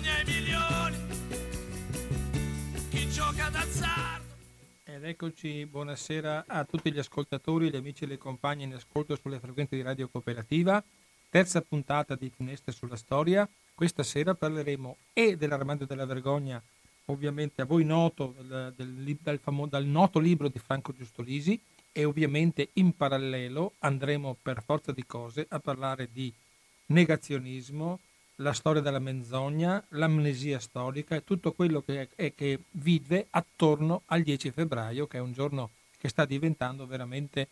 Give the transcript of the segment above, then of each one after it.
sogna i milioni, chi gioca d'azzardo. Ed eccoci, buonasera a tutti gli ascoltatori, gli amici e le compagne in ascolto sulle frequenze di Radio Cooperativa. Terza puntata di Finestre sulla Storia. Questa sera parleremo e dell'Armadio della Vergogna, ovviamente a voi noto, del, del, dal, famo, dal noto libro di Franco Giustolisi, e ovviamente in parallelo andremo per forza di cose a parlare di negazionismo, la storia della menzogna, l'amnesia storica e tutto quello che, è, che vive attorno al 10 febbraio, che è un giorno che sta diventando veramente,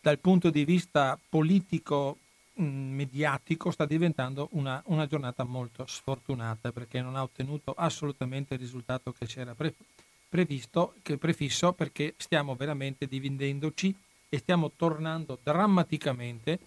dal punto di vista politico, mediatico, sta diventando una, una, giornata molto sfortunata perché non ha ottenuto assolutamente il risultato che c'era pre- previsto, che prefisso, perché stiamo veramente dividendoci e stiamo tornando drammaticamente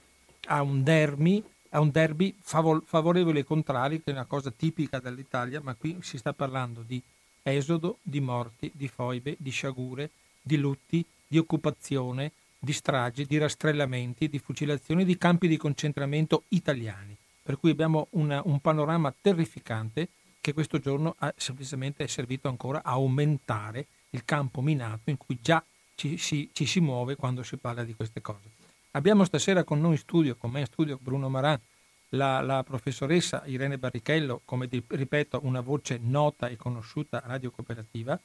a un derby a un derby favorevole e contrari, che è una cosa tipica dell'Italia, ma qui si sta parlando di esodo, di morti, di foibe, di sciagure, di lutti, di occupazione, di stragi, di rastrellamenti, di fucilazioni, di campi di concentramento italiani. Per cui abbiamo una, un panorama terrificante che questo giorno ha, semplicemente è servito ancora a aumentare il campo minato in cui già ci, ci, ci si muove quando si parla di queste cose. Abbiamo stasera con noi in studio, con me in studio Bruno Maran, la, la, professoressa Irene Barrichello, come di, ripeto, una voce nota e conosciuta radio cooperativa,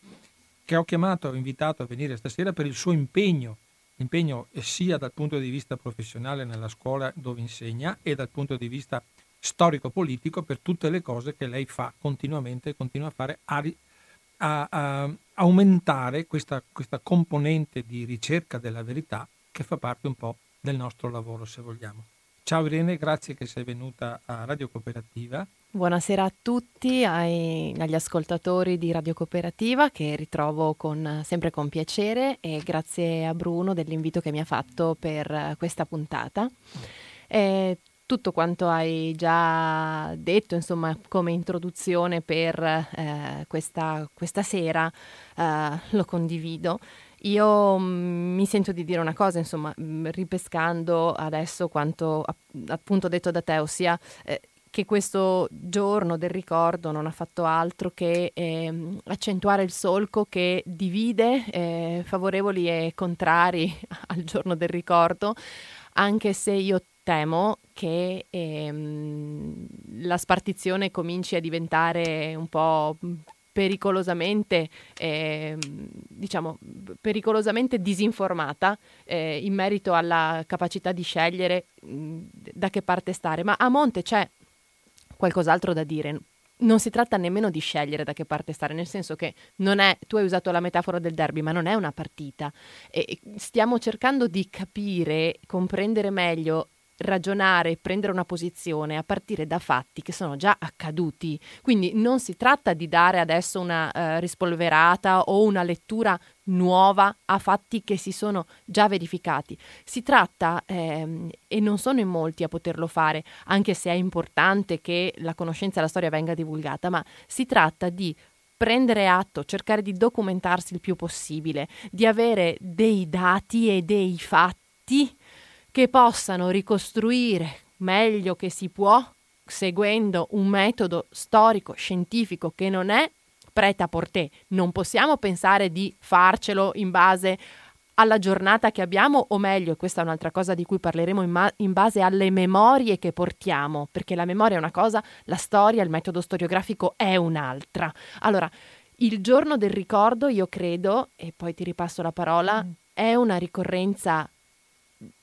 che ho chiamato, ho invitato a venire stasera per il suo impegno, impegno sia dal punto di vista professionale nella scuola dove insegna e dal punto di vista storico-politico per tutte le cose che lei fa continuamente e continua a fare a, a, a aumentare questa, questa componente di ricerca della verità che fa parte un po' del nostro lavoro, se vogliamo. Ciao Irene, grazie che sei venuta a Radio Cooperativa. Buonasera a tutti, ai, agli ascoltatori di Radio Cooperativa che ritrovo con, sempre con piacere e grazie a Bruno dell'invito che mi ha fatto per questa puntata. E tutto quanto hai già detto, insomma, come introduzione per eh, questa, questa, sera, eh, lo condivido. Io mm, mi sento di dire una cosa, insomma, mm, ripescando adesso quanto appunto detto da te, ossia eh, che questo giorno del ricordo non ha fatto altro che eh, accentuare il solco che divide eh, favorevoli e contrari al giorno del ricordo, anche se io temo che ehm, la spartizione cominci a diventare un po' pericolosamente, eh, diciamo, pericolosamente disinformata eh, in merito alla capacità di scegliere mh, da che parte stare. Ma a monte c'è qualcos'altro da dire. Non si tratta nemmeno di scegliere da che parte stare, nel senso che non è, tu hai usato la metafora del derby, ma non è una partita. E stiamo cercando di capire, comprendere meglio ragionare prendere una posizione a partire da fatti che sono già accaduti. Quindi non si tratta di dare adesso una uh, rispolverata o una lettura nuova a fatti che si sono già verificati. Si tratta, ehm, e non sono in molti a poterlo fare, anche se è importante che la conoscenza e la storia venga divulgata, ma si tratta di prendere atto, cercare di documentarsi il più possibile, di avere dei dati e dei fatti che possano ricostruire meglio che si può, seguendo un metodo storico scientifico che non è preta portè. Non possiamo pensare di farcelo in base alla giornata che abbiamo, o meglio, questa è un'altra cosa di cui parleremo in, ma- in, base alle memorie che portiamo, perché la memoria è una cosa, la storia, il metodo storiografico è un'altra. Allora, il giorno del ricordo, io credo, e poi ti ripasso la parola, mm. è una ricorrenza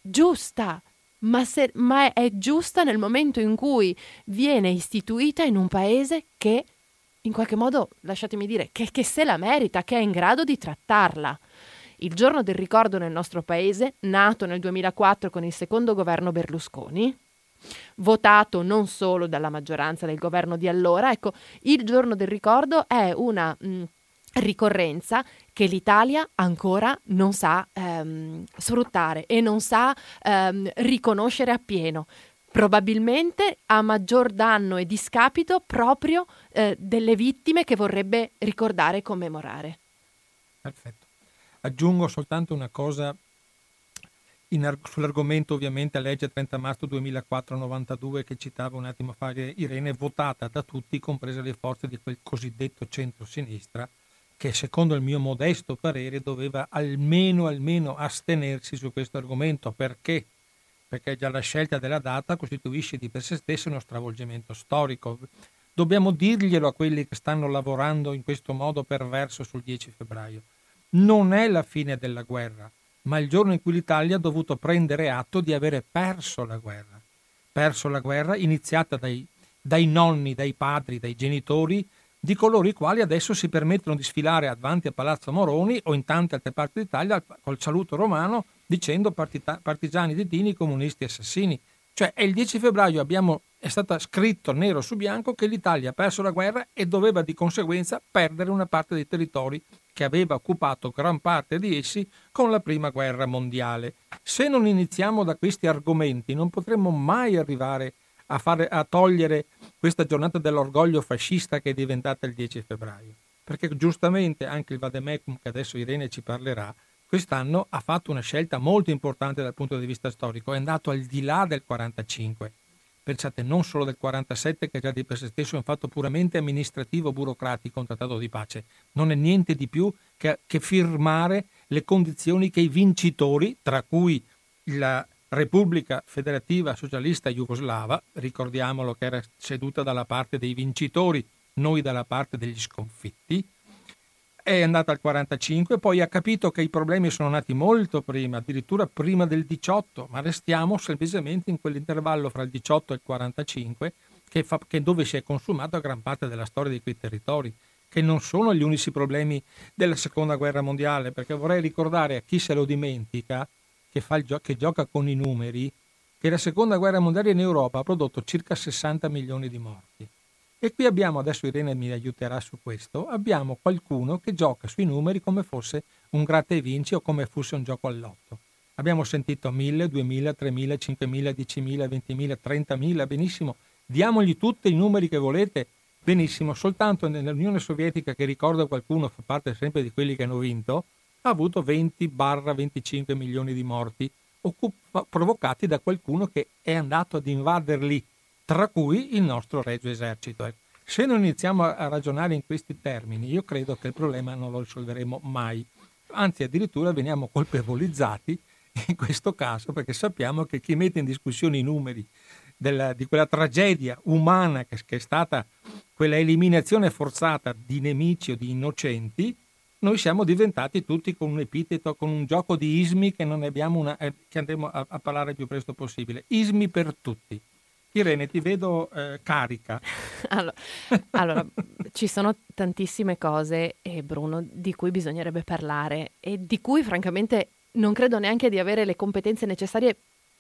giusta, ma, se, ma è giusta nel momento in cui viene istituita in un paese che, in qualche modo, lasciatemi dire, che, che se la merita, che è in grado di trattarla. Il giorno del ricordo nel nostro paese, nato nel 2004 con il secondo governo Berlusconi, votato non solo dalla maggioranza del governo di allora, ecco, il giorno del ricordo è una mh, ricorrenza che l'Italia ancora non sa ehm, sfruttare e non sa ehm, riconoscere appieno. Probabilmente a maggior danno e discapito proprio eh, delle vittime che vorrebbe ricordare e commemorare. Perfetto. Aggiungo soltanto una cosa in, sull'argomento ovviamente legge 30 marzo 2004-92 che citava un attimo fa Irene, votata da tutti, comprese le forze di quel cosiddetto centro-sinistra, che secondo il mio modesto parere doveva almeno, almeno astenersi su questo argomento. Perché? Perché già la scelta della data costituisce di per sé stesso uno stravolgimento storico. Dobbiamo dirglielo a quelli che stanno lavorando in questo modo perverso sul 10 febbraio. Non è la fine della guerra, ma il giorno in cui l'Italia ha dovuto prendere atto di avere perso la guerra. Perso la guerra iniziata dai, dai nonni, dai padri, dai genitori di coloro i quali adesso si permettono di sfilare avanti a Palazzo Moroni o in tante altre parti d'Italia col saluto romano dicendo partita- partigiani di Dini, comunisti assassini. Cioè è il 10 febbraio abbiamo, è stato scritto nero su bianco che l'Italia ha perso la guerra e doveva di conseguenza perdere una parte dei territori che aveva occupato gran parte di essi con la prima guerra mondiale. Se non iniziamo da questi argomenti non potremmo mai arrivare a, fare, a togliere questa giornata dell'orgoglio fascista che è diventata il 10 febbraio. Perché giustamente anche il Vademecum, che adesso Irene ci parlerà, quest'anno ha fatto una scelta molto importante dal punto di vista storico, è andato al di là del 45 pensate non solo del 47 che già di per sé stesso è un fatto puramente amministrativo burocratico un trattato di pace, non è niente di più che, che firmare le condizioni che i vincitori, tra cui la Repubblica Federativa Socialista Jugoslava, ricordiamolo che era seduta dalla parte dei vincitori, noi dalla parte degli sconfitti, è andata al 45, poi ha capito che i problemi sono nati molto prima, addirittura prima del 18, ma restiamo semplicemente in quell'intervallo fra il 18 e il 45, che fa, che dove si è consumata gran parte della storia di quei territori, che non sono gli unici problemi della seconda guerra mondiale, perché vorrei ricordare a chi se lo dimentica, che, gio- che gioca con i numeri, che la seconda guerra mondiale in Europa ha prodotto circa 60 milioni di morti e qui abbiamo, adesso Irene mi aiuterà su questo, abbiamo qualcuno che gioca sui numeri come fosse un gratta e vinci o come fosse un gioco all'otto. Abbiamo sentito 1000, 2000, 3000, 5000, 10.000, 20.000, 30.000, benissimo. Diamogli tutti i numeri che volete, benissimo. Soltanto nell'Unione Sovietica, che ricordo qualcuno, fa parte sempre di quelli che hanno vinto, ha avuto 20-25 milioni di morti occup- provocati da qualcuno che è andato ad invaderli tra cui il nostro Regio Esercito. Ecco. Se non iniziamo a ragionare in questi termini, io credo che il problema non lo risolveremo mai. Anzi, addirittura veniamo colpevolizzati in questo caso perché sappiamo che chi mette in discussione i numeri della, di quella tragedia umana che, che, è stata quella eliminazione forzata di nemici o di innocenti, noi siamo diventati tutti con un epiteto, con un gioco di ismi che, una, eh, che andremo a, a parlare il più presto possibile. Ismi per tutti. Irene, ti vedo eh, carica. allora, allora, ci sono tantissime cose, eh, Bruno, di cui bisognerebbe parlare e di cui francamente non credo neanche di avere le competenze necessarie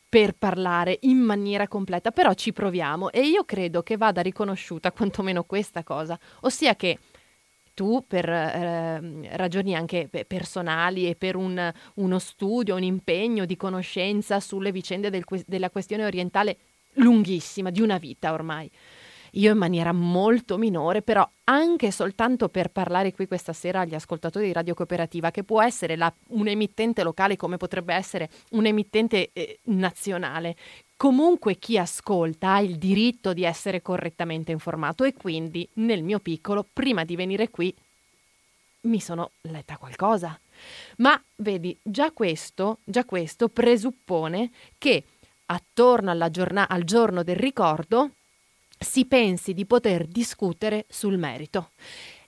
per parlare in maniera completa, però ci proviamo e io credo che vada riconosciuta quantomeno questa cosa, ossia che tu per eh, ragioni anche personali e per un, uno studio, un impegno di conoscenza sulle vicende del, della questione orientale lunghissima, di una vita ormai. Io in maniera molto minore, però anche soltanto per parlare qui questa sera agli ascoltatori di Radio Cooperativa, che può essere la, un emittente locale come potrebbe essere un emittente eh, nazionale, comunque chi ascolta ha il diritto di essere correttamente informato e quindi nel mio piccolo, prima di venire qui, mi sono letta qualcosa. Ma vedi, già questo, già questo presuppone che attorno giorna- al giorno del ricordo si pensi di poter discutere sul merito.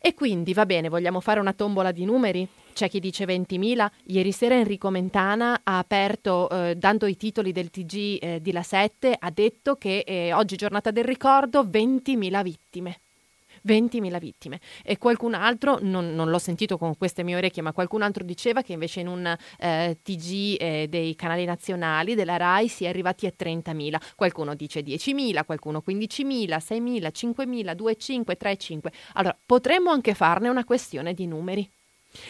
E quindi va bene, vogliamo fare una tombola di numeri? C'è chi dice 20.000. Ieri sera Enrico Mentana ha aperto, eh, dando i titoli del TG eh, di La 7, ha detto che eh, oggi giornata del ricordo 20.000 vittime. 20.000 vittime. E qualcun altro, non, non, l'ho sentito con queste mie orecchie, ma qualcun altro diceva che invece in un eh, TG eh, dei canali nazionali della RAI si è arrivati a 30.000. Qualcuno dice 10.000, qualcuno 15.000, 6.000, 5.000, 2.5, 3.5. Allora, potremmo anche farne una questione di numeri.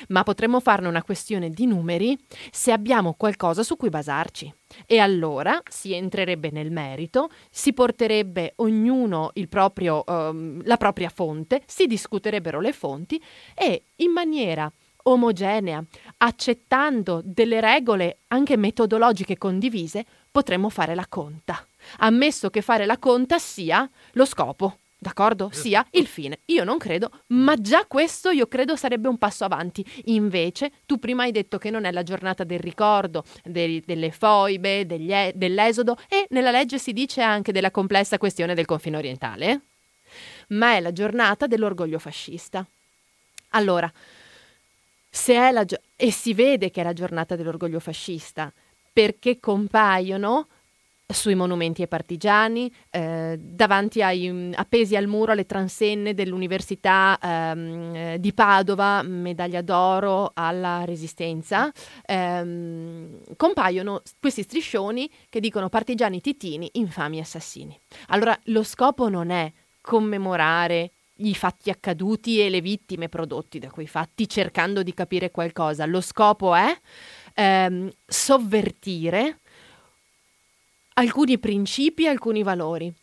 Ma potremmo farne una questione di numeri se abbiamo qualcosa su cui basarci. E allora si entrerebbe nel merito, si porterebbe ognuno proprio, um, la propria fonte, si discuterebbero le fonti e in maniera omogenea, accettando delle regole anche metodologiche condivise, potremmo fare la conta. Ammesso che fare la conta sia lo scopo, d'accordo? Sia il fine. Io non credo, ma già questo io credo sarebbe un passo avanti. Invece, tu prima hai detto che non è la giornata del ricordo, dei, delle foibe, degli, dell'esodo e nella legge si dice anche della complessa questione del confine orientale, ma è la giornata dell'orgoglio fascista. Allora, se è la gio- e si vede che è la giornata dell'orgoglio fascista perché compaiono sui monumenti ai partigiani, eh, davanti ai, mm, appesi al muro alle transenne dell'Università ehm, eh, di Padova, medaglia d'oro alla Resistenza, ehm, compaiono questi striscioni che dicono partigiani titini, infami assassini. Allora lo scopo non è commemorare i fatti accaduti e le vittime prodotti da quei fatti, cercando di capire qualcosa. Lo scopo è ehm, sovvertire alcuni principi, alcuni valori.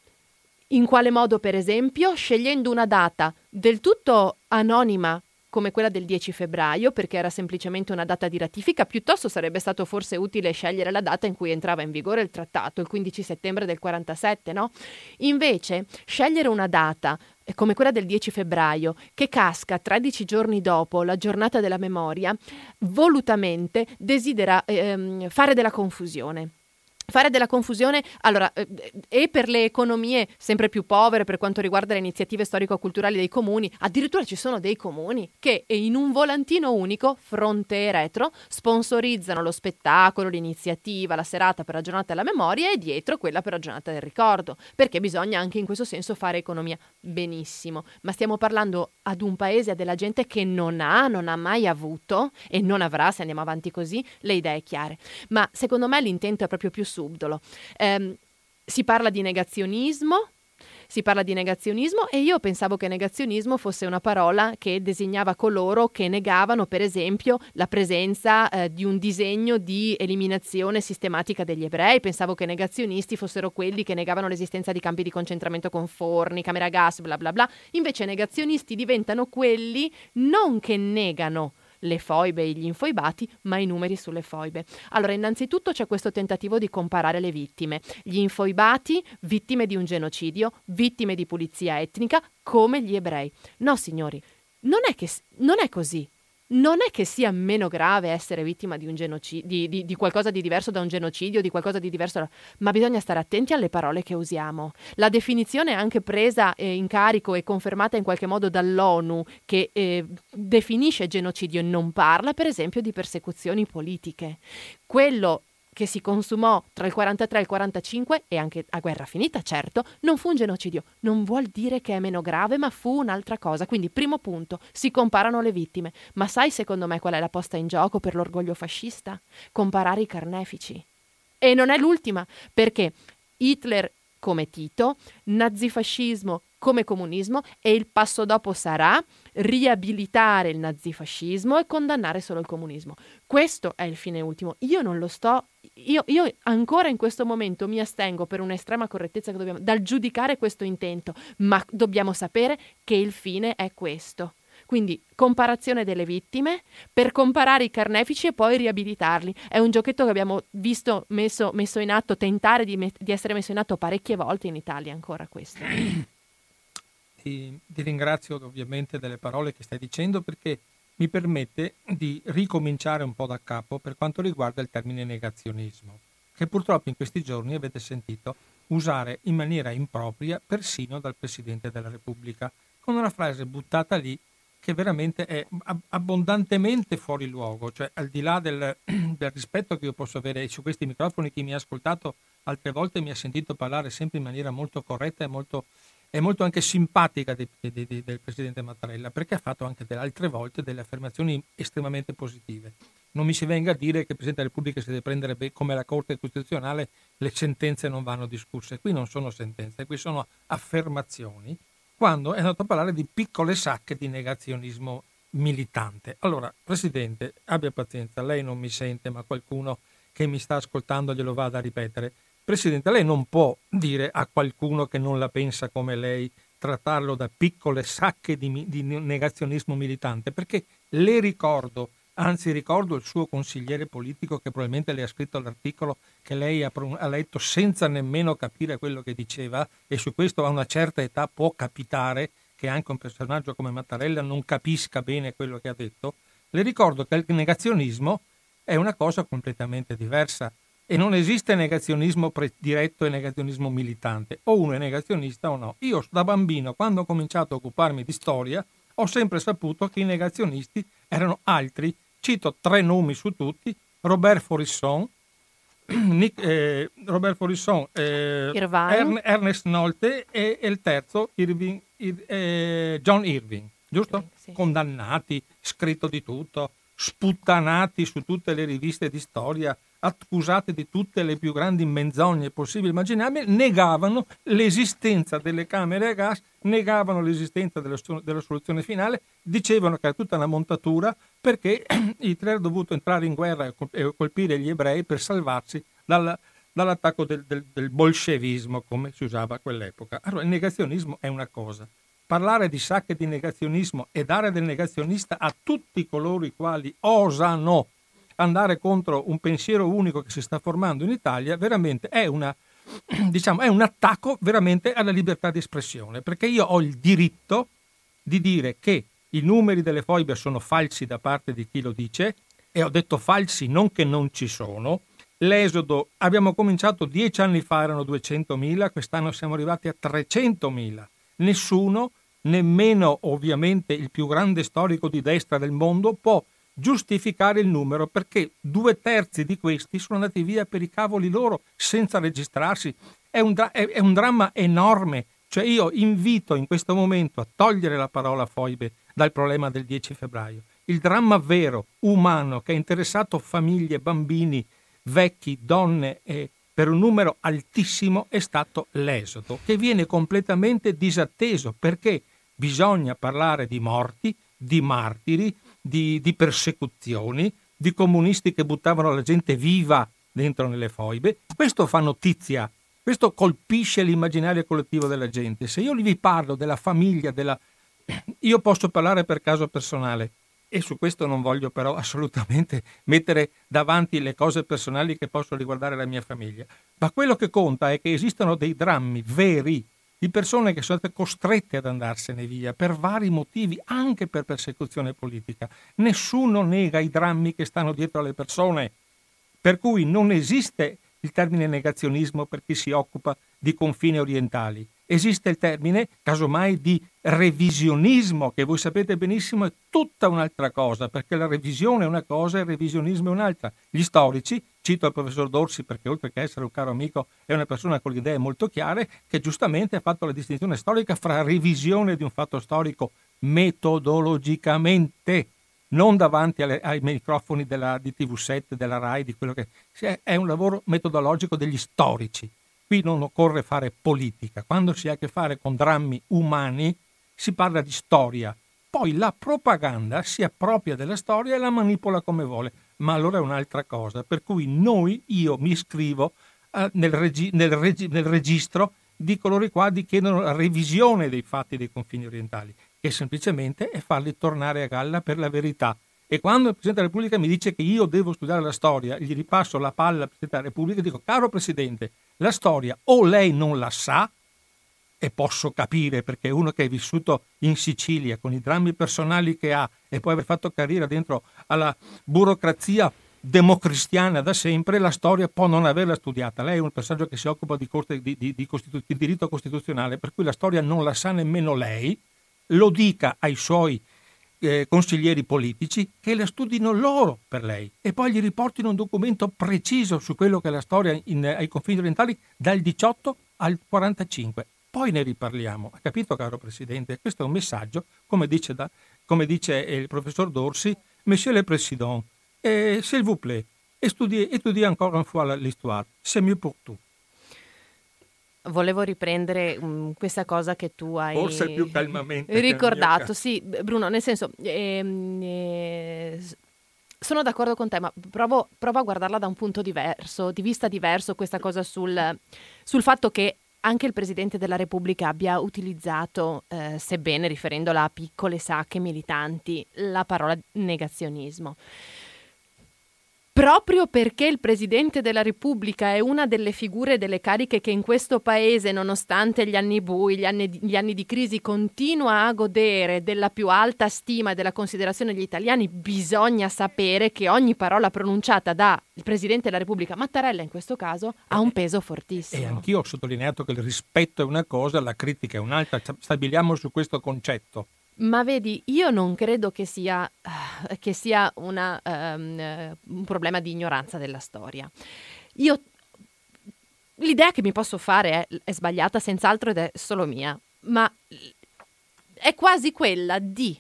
In quale modo, per esempio, scegliendo una data del tutto anonima come quella del 10 febbraio, perché era semplicemente una data di ratifica, piuttosto sarebbe stato forse utile scegliere la data in cui entrava in vigore il trattato, il 15 settembre del 47, no? Invece, scegliere una data eh, come quella del 10 febbraio, che casca 13 giorni dopo la giornata della memoria, volutamente desidera ehm, fare della confusione. Fare della confusione, allora, eh, e per le economie sempre più povere per quanto riguarda le iniziative storico-culturali dei comuni, addirittura ci sono dei comuni che in un volantino unico, fronte e retro, sponsorizzano lo spettacolo, l'iniziativa, la serata per la giornata della memoria e dietro quella per la giornata del ricordo, perché bisogna anche in questo senso fare economia. Benissimo, ma stiamo parlando ad un paese, a della gente che non ha, non ha mai avuto e non avrà, se andiamo avanti così, le idee chiare. Ma secondo me l'intento è proprio più subdolo. Eh, si parla di negazionismo, si parla di negazionismo e io pensavo che negazionismo fosse una parola che designava coloro che negavano, per esempio, la presenza eh, di un disegno di eliminazione sistematica degli ebrei. Pensavo che negazionisti fossero quelli che negavano l'esistenza di campi di concentramento con forni, camere a gas, bla bla bla. Invece negazionisti diventano quelli non che negano le foibe e gli infoibati, ma i numeri sulle foibe. Allora, innanzitutto c'è questo tentativo di comparare le vittime. Gli infoibati, vittime di un genocidio, vittime di pulizia etnica, come gli ebrei. No, signori, non è, che, non è così non è che sia meno grave essere vittima di, genocidio, di, di, di, qualcosa di diverso da un genocidio, di qualcosa di diverso, ma bisogna stare attenti alle parole che usiamo. La definizione anche presa eh, in carico e confermata in qualche modo dall'ONU, che eh, definisce genocidio e non parla, per esempio, di persecuzioni politiche. Quello che si consumò tra il 43 e il 45 e anche a guerra finita, certo, non fu un genocidio. Non vuol dire che è meno grave, ma fu un'altra cosa. Quindi, primo punto, si comparano le vittime. Ma sai secondo me qual è la posta in gioco per l'orgoglio fascista? Comparare i carnefici. E non è l'ultima, perché Hitler come Tito, nazifascismo come comunismo e il passo dopo sarà riabilitare il nazifascismo e condannare solo il comunismo. Questo è il fine ultimo. Io non lo sto, io, io ancora in questo momento mi astengo per un'estrema correttezza che dobbiamo, dal giudicare questo intento, ma dobbiamo sapere che il fine è questo. Quindi comparazione delle vittime per comparare i carnefici e poi riabilitarli. È un giochetto che abbiamo visto messo, messo in atto, tentare di, met- di essere messo in atto parecchie volte in Italia ancora questo. Ti, ti ringrazio ovviamente delle parole che stai dicendo perché mi permette di ricominciare un po' da capo per quanto riguarda il termine negazionismo, che purtroppo in questi giorni avete sentito usare in maniera impropria persino dal Presidente della Repubblica, con una frase buttata lì che veramente è abbondantemente fuori luogo, cioè al di là del, del rispetto che io posso avere su questi microfoni, chi mi ha ascoltato altre volte mi ha sentito parlare sempre in maniera molto corretta e molto è molto anche simpatica di, di, di, del Presidente Mattarella perché ha fatto anche altre volte delle affermazioni estremamente positive. Non mi si venga a dire che il Presidente della Repubblica si deve prendere come la Corte Costituzionale, le sentenze non vanno discusse. Qui non sono sentenze, qui sono affermazioni, quando è andato a parlare di piccole sacche di negazionismo militante. Allora, Presidente, abbia pazienza, lei non mi sente, ma qualcuno che mi sta ascoltando glielo vada a ripetere. Presidente, lei non può dire a qualcuno che non la pensa come lei, trattarlo da piccole sacche di, di negazionismo militante, perché Le ricordo, anzi ricordo il suo consigliere politico che probabilmente le ha scritto l'articolo che lei ha, ha letto senza nemmeno capire quello che diceva e su questo a una certa età può capitare che anche un personaggio come Mattarella non capisca bene quello che ha detto, le ricordo che il negazionismo è una cosa completamente diversa e non esiste negazionismo diretto e negazionismo militante, o uno è negazionista o no. Io da bambino, quando ho cominciato a occuparmi di storia, ho sempre saputo che i negazionisti erano altri. Cito tre nomi su tutti, Robert Forisson, Nick, eh, Robert Forisson, eh, Ern, Ernest Nolte e, e il terzo Irving, Ir, eh, John Irving, giusto? Sì. Condannati, scritto di tutto, sputtanati su tutte le riviste di storia, accusati di tutte le più grandi menzogne possibili e immaginabili, negavano l'esistenza delle camere a gas, negavano l'esistenza della, della soluzione finale, dicevano che era tutta una montatura perché Hitler ha dovuto entrare in guerra e colpire gli ebrei per salvarsi dalla, dall'attacco del, del, del bolscevismo, come si usava a quell'epoca. Allora, il negazionismo è una cosa. Parlare di sacche di negazionismo e dare del negazionista a tutti coloro i quali osano andare contro un pensiero unico che si sta formando in Italia, veramente è, una, diciamo, è un attacco veramente alla libertà di espressione, perché io ho il diritto di dire che i numeri delle foibe sono falsi da parte di chi lo dice, e ho detto falsi non che non ci sono. L'esodo, abbiamo cominciato dieci anni fa, erano 200.000, quest'anno siamo arrivati a 300.000. Nessuno, nemmeno ovviamente il più grande storico di destra del mondo, può giustificare il numero perché due terzi di questi sono andati via per i cavoli loro senza registrarsi. È un, dra- è, un dramma enorme. Cioè io invito in questo momento a togliere la parola foibe dal problema del 10 febbraio. Il dramma vero, umano, che ha interessato famiglie, bambini, vecchi, donne e per un numero altissimo è stato l'esodo, che viene completamente disatteso perché bisogna parlare di morti, di martiri, di, di persecuzioni, di comunisti che buttavano la gente viva dentro nelle foibe. Questo fa notizia, questo colpisce l'immaginario collettivo della gente. Se io vi parlo della famiglia, della... io posso parlare per caso personale e su questo non voglio però assolutamente mettere davanti le cose personali che possono riguardare la mia famiglia, ma quello che conta è che esistono dei drammi veri di persone che sono state costrette ad andarsene via per vari motivi, anche per persecuzione politica. Nessuno nega i drammi che stanno dietro alle persone, per cui non esiste il termine negazionismo per chi si occupa di confini orientali. Esiste il termine, casomai, di revisionismo, che voi sapete benissimo è tutta un'altra cosa, perché la revisione è una cosa e il revisionismo è un'altra. Gli storici, cito il professor Dorsi perché oltre che essere un caro amico è una persona con le idee molto chiare, che giustamente ha fatto la distinzione storica fra revisione di un fatto storico metodologicamente, non davanti alle, ai microfoni della, di TV7, della RAI, di quello che è un lavoro metodologico degli storici Qui non occorre fare politica, quando si ha a che fare con drammi umani si parla di storia, poi la propaganda si appropria della storia e la manipola come vuole, ma allora è un'altra cosa, per cui noi, io mi iscrivo eh, nel, regi- nel, regi- nel registro di coloro i quali chiedono la revisione dei fatti dei confini orientali, che semplicemente è farli tornare a galla per la verità. E quando il Presidente della Repubblica mi dice che io devo studiare la storia, gli ripasso la palla al Presidente della Repubblica e dico, caro Presidente, la storia o lei non la sa, e posso capire perché uno che è vissuto in Sicilia con i drammi personali che ha e poi aver fatto carriera dentro alla burocrazia democristiana da sempre, la storia può non averla studiata. Lei è un personaggio che si occupa di, corte, di, di, di, costitu- di diritto costituzionale, per cui la storia non la sa nemmeno lei, lo dica ai suoi eh, consiglieri politici che la studino loro per lei e poi gli riportino un documento preciso su quello che è la storia in, ai confini orientali dal 18 al 45. Poi ne riparliamo. Ha capito, caro Presidente? Questo è un messaggio, come dice, da, come dice il professor Dorsi, Monsieur le Président, eh, s'il vous plaît, étudiez, étudiez encore une fois l'histoire, c'est mieux pour tout volevo riprendere um, questa cosa che tu hai Forse più calmamente ricordato. Sì, Bruno, nel senso, ehm, eh, sono d'accordo con te, ma provo, provo, a guardarla da un punto diverso, di vista diverso, questa cosa sul, sul fatto che anche il Presidente della Repubblica abbia utilizzato, eh, sebbene riferendola a piccole sacche militanti, la parola negazionismo proprio perché il Presidente della Repubblica è una delle figure delle cariche che in questo Paese, nonostante gli anni bui, gli anni, gli anni, di crisi, continua a godere della più alta stima e della considerazione degli italiani, bisogna sapere che ogni parola pronunciata dal Presidente della Repubblica, Mattarella in questo caso, ha un peso fortissimo. E anch'io ho sottolineato che il rispetto è una cosa, la critica è un'altra, stabiliamo su questo concetto. Ma vedi, io non credo che sia, uh, che sia una, um, un problema di ignoranza della storia. Io, l'idea che mi posso fare è, è sbagliata, senz'altro, ed è solo mia, ma è quasi quella di,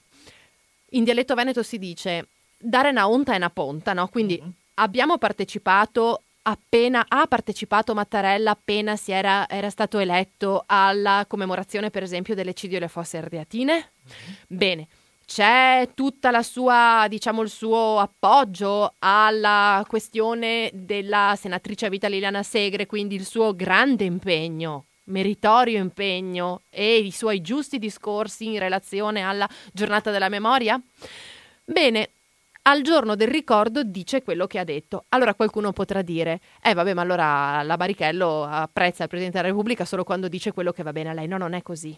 in dialetto veneto si dice, dare una onta e una ponta, no? Quindi mm-hmm. abbiamo partecipato appena ha partecipato Mattarella appena si era, era, stato eletto alla commemorazione, per esempio, dell'eccidio delle fosse ardeatine? Mm-hmm. Bene. C'è tutta la sua, diciamo, il suo appoggio alla questione della senatrice a vita Liliana Segre, quindi il suo grande impegno, meritorio impegno e i suoi giusti discorsi in relazione alla giornata della memoria? Bene, al giorno del ricordo dice quello che ha detto. Allora qualcuno potrà dire, eh vabbè, ma allora la Barichello apprezza il Presidente della Repubblica solo quando dice quello che va bene a lei. No, non è così.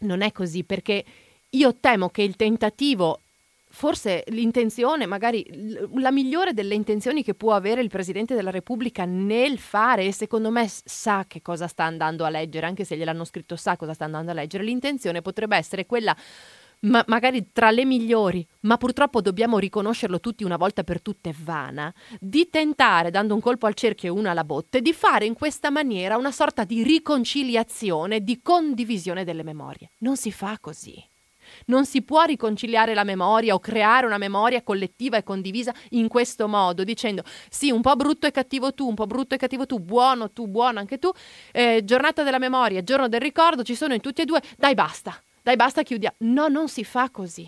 Non è così perché io temo che il tentativo, forse l'intenzione, magari la migliore delle intenzioni che può avere il Presidente della Repubblica nel fare, e secondo me sa che cosa sta andando a leggere, anche se gliel'hanno scritto sa cosa sta andando a leggere, l'intenzione potrebbe essere quella ma magari tra le migliori, ma purtroppo dobbiamo riconoscerlo tutti una volta per tutte vana, di tentare, dando un colpo al cerchio e una alla botte, di fare in questa maniera una sorta di riconciliazione, di condivisione delle memorie. Non si fa così. Non si può riconciliare la memoria o creare una memoria collettiva e condivisa in questo modo, dicendo sì, un po' brutto e cattivo tu, un po' brutto e cattivo tu, buono tu, buono anche tu, eh, giornata della memoria, giorno del ricordo, ci sono in tutti e due, dai basta dai basta chiudiamo. No, non si fa così.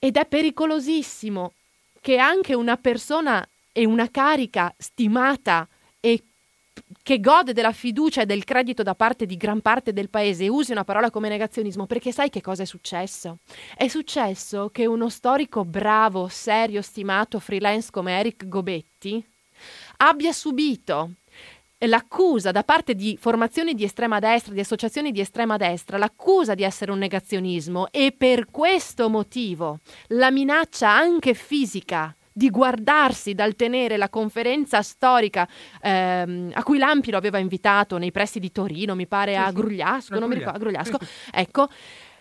Ed è pericolosissimo che anche una persona e una carica stimata e che gode della fiducia e del credito da parte di gran parte del paese usi una parola come negazionismo perché sai che cosa è successo? È successo che uno storico bravo, serio, stimato freelance come Eric Gobetti abbia subito l'accusa da parte di formazioni di estrema destra, di associazioni di estrema destra, l'accusa di essere un negazionismo e per questo motivo la minaccia anche fisica di guardarsi dal tenere la conferenza storica ehm, a cui Lampi lo aveva invitato nei pressi di Torino, mi pare sì, a Grugliasco, sì. non mi ricordo, a Grugliasco, ecco,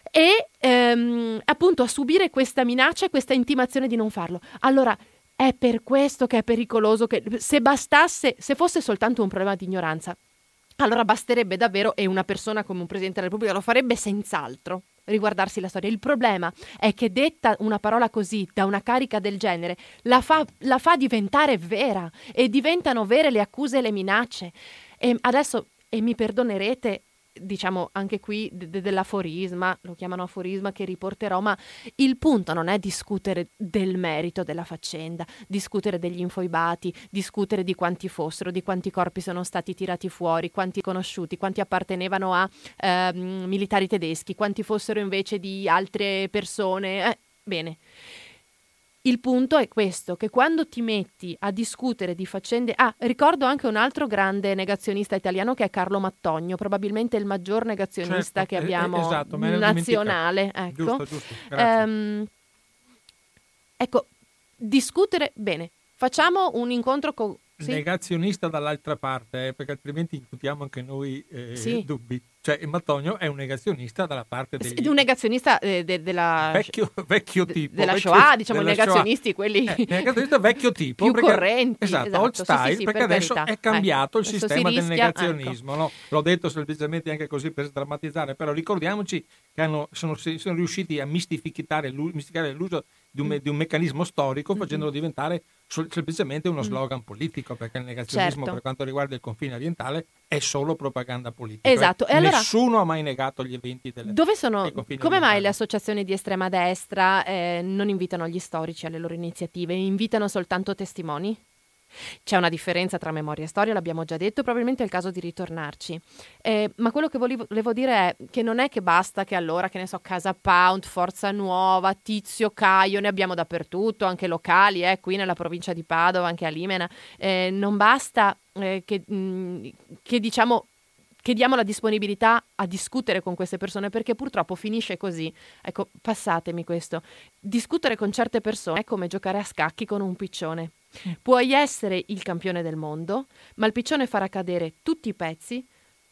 e ehm, appunto a subire questa minaccia e questa intimazione di non farlo. Allora, è per questo che è pericoloso che se bastasse, se fosse soltanto un problema di ignoranza, allora basterebbe davvero, e una persona come un Presidente della Repubblica lo farebbe senz'altro, riguardarsi la storia. Il problema è che detta una parola così da una carica del genere la fa, la fa diventare vera e diventano vere le accuse e le minacce. E adesso, e mi perdonerete, diciamo anche qui de- dell'aforisma, lo chiamano aforisma che riporterò, ma il punto non è discutere del merito della faccenda, discutere degli infoibati, discutere di quanti fossero, di quanti corpi sono stati tirati fuori, quanti conosciuti, quanti appartenevano a eh, militari tedeschi, quanti fossero invece di altre persone. Eh, bene. Il punto è questo, che quando ti metti a discutere di faccende... Ah, ricordo anche un altro grande negazionista italiano che è Carlo Mattogno, probabilmente il maggior negazionista certo, che abbiamo esatto, nazionale. Ecco. Giusto, giusto, um, ecco, discutere... Bene, facciamo un incontro con... Sì? Negazionista dall'altra parte, eh, perché altrimenti imputiamo anche noi eh, sì. dubbi. Cioè, Mattonio è un negazionista dalla parte degli... Sì, un negazionista eh, de, della... Vecchio, vecchio tipo. Della vecchio, Shoah, diciamo, i negazionisti, Shoah. quelli... Eh, negazionista vecchio tipo. Più perché, correnti. Esatto, esatto old style, sì, sì, perché per adesso carità. è cambiato eh, il sistema del rischia, negazionismo. ecco. No? L'ho detto semplicemente anche così per sdrammatizzare, però ricordiamoci che hanno, sono, sono, riusciti a mistificare l'uso di un, di un meccanismo storico Mm-hmm. facendolo diventare semplicemente uno slogan politico, perché il negazionismo Certo. per quanto riguarda il confine orientale è solo propaganda politica. Esatto, e allora- Nessuno ha mai negato gli eventi delle Dove sono, dei confini come mai orientali. le associazioni di estrema destra eh, non invitano gli storici alle loro iniziative, invitano soltanto testimoni? C'è una differenza tra memoria e storia, l'abbiamo già detto, probabilmente è il caso di ritornarci. Eh, ma quello che volevo, volevo, dire è che non è che basta che allora, che ne so, Casa Pound, Forza Nuova, Tizio, Caio, ne abbiamo dappertutto, anche locali, eh, qui nella provincia di Padova, anche a Limena. Eh, non basta eh, che, mh, mm, che diciamo chiediamo la disponibilità a discutere con queste persone perché purtroppo finisce così. Ecco, passatemi questo. Discutere con certe persone è come giocare a scacchi con un piccione. Puoi essere il campione del mondo, ma il piccione farà cadere tutti i pezzi,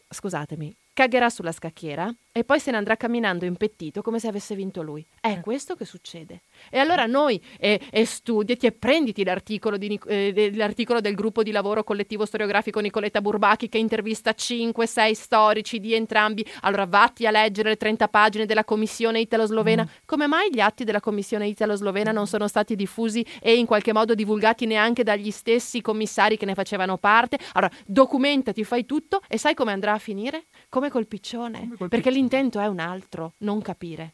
scusatemi, cagherà sulla scacchiera e poi se ne andrà camminando impettito come se avesse vinto lui. È eh. questo che succede. E allora noi, e, e studiati e prenditi l'articolo, di, eh, l'articolo, del gruppo di lavoro collettivo storiografico Nicoletta Burbacchi che intervista 5-6 storici di entrambi. Allora vatti a leggere le 30 pagine della commissione italo-slovena. Mm. Come mai gli atti della commissione italo-slovena non sono stati diffusi e in qualche modo divulgati neanche dagli stessi commissari che ne facevano parte? Allora documentati, fai tutto e sai come andrà a finire? Come col piccione. Come col Perché piccione l'intento è un altro, non capire.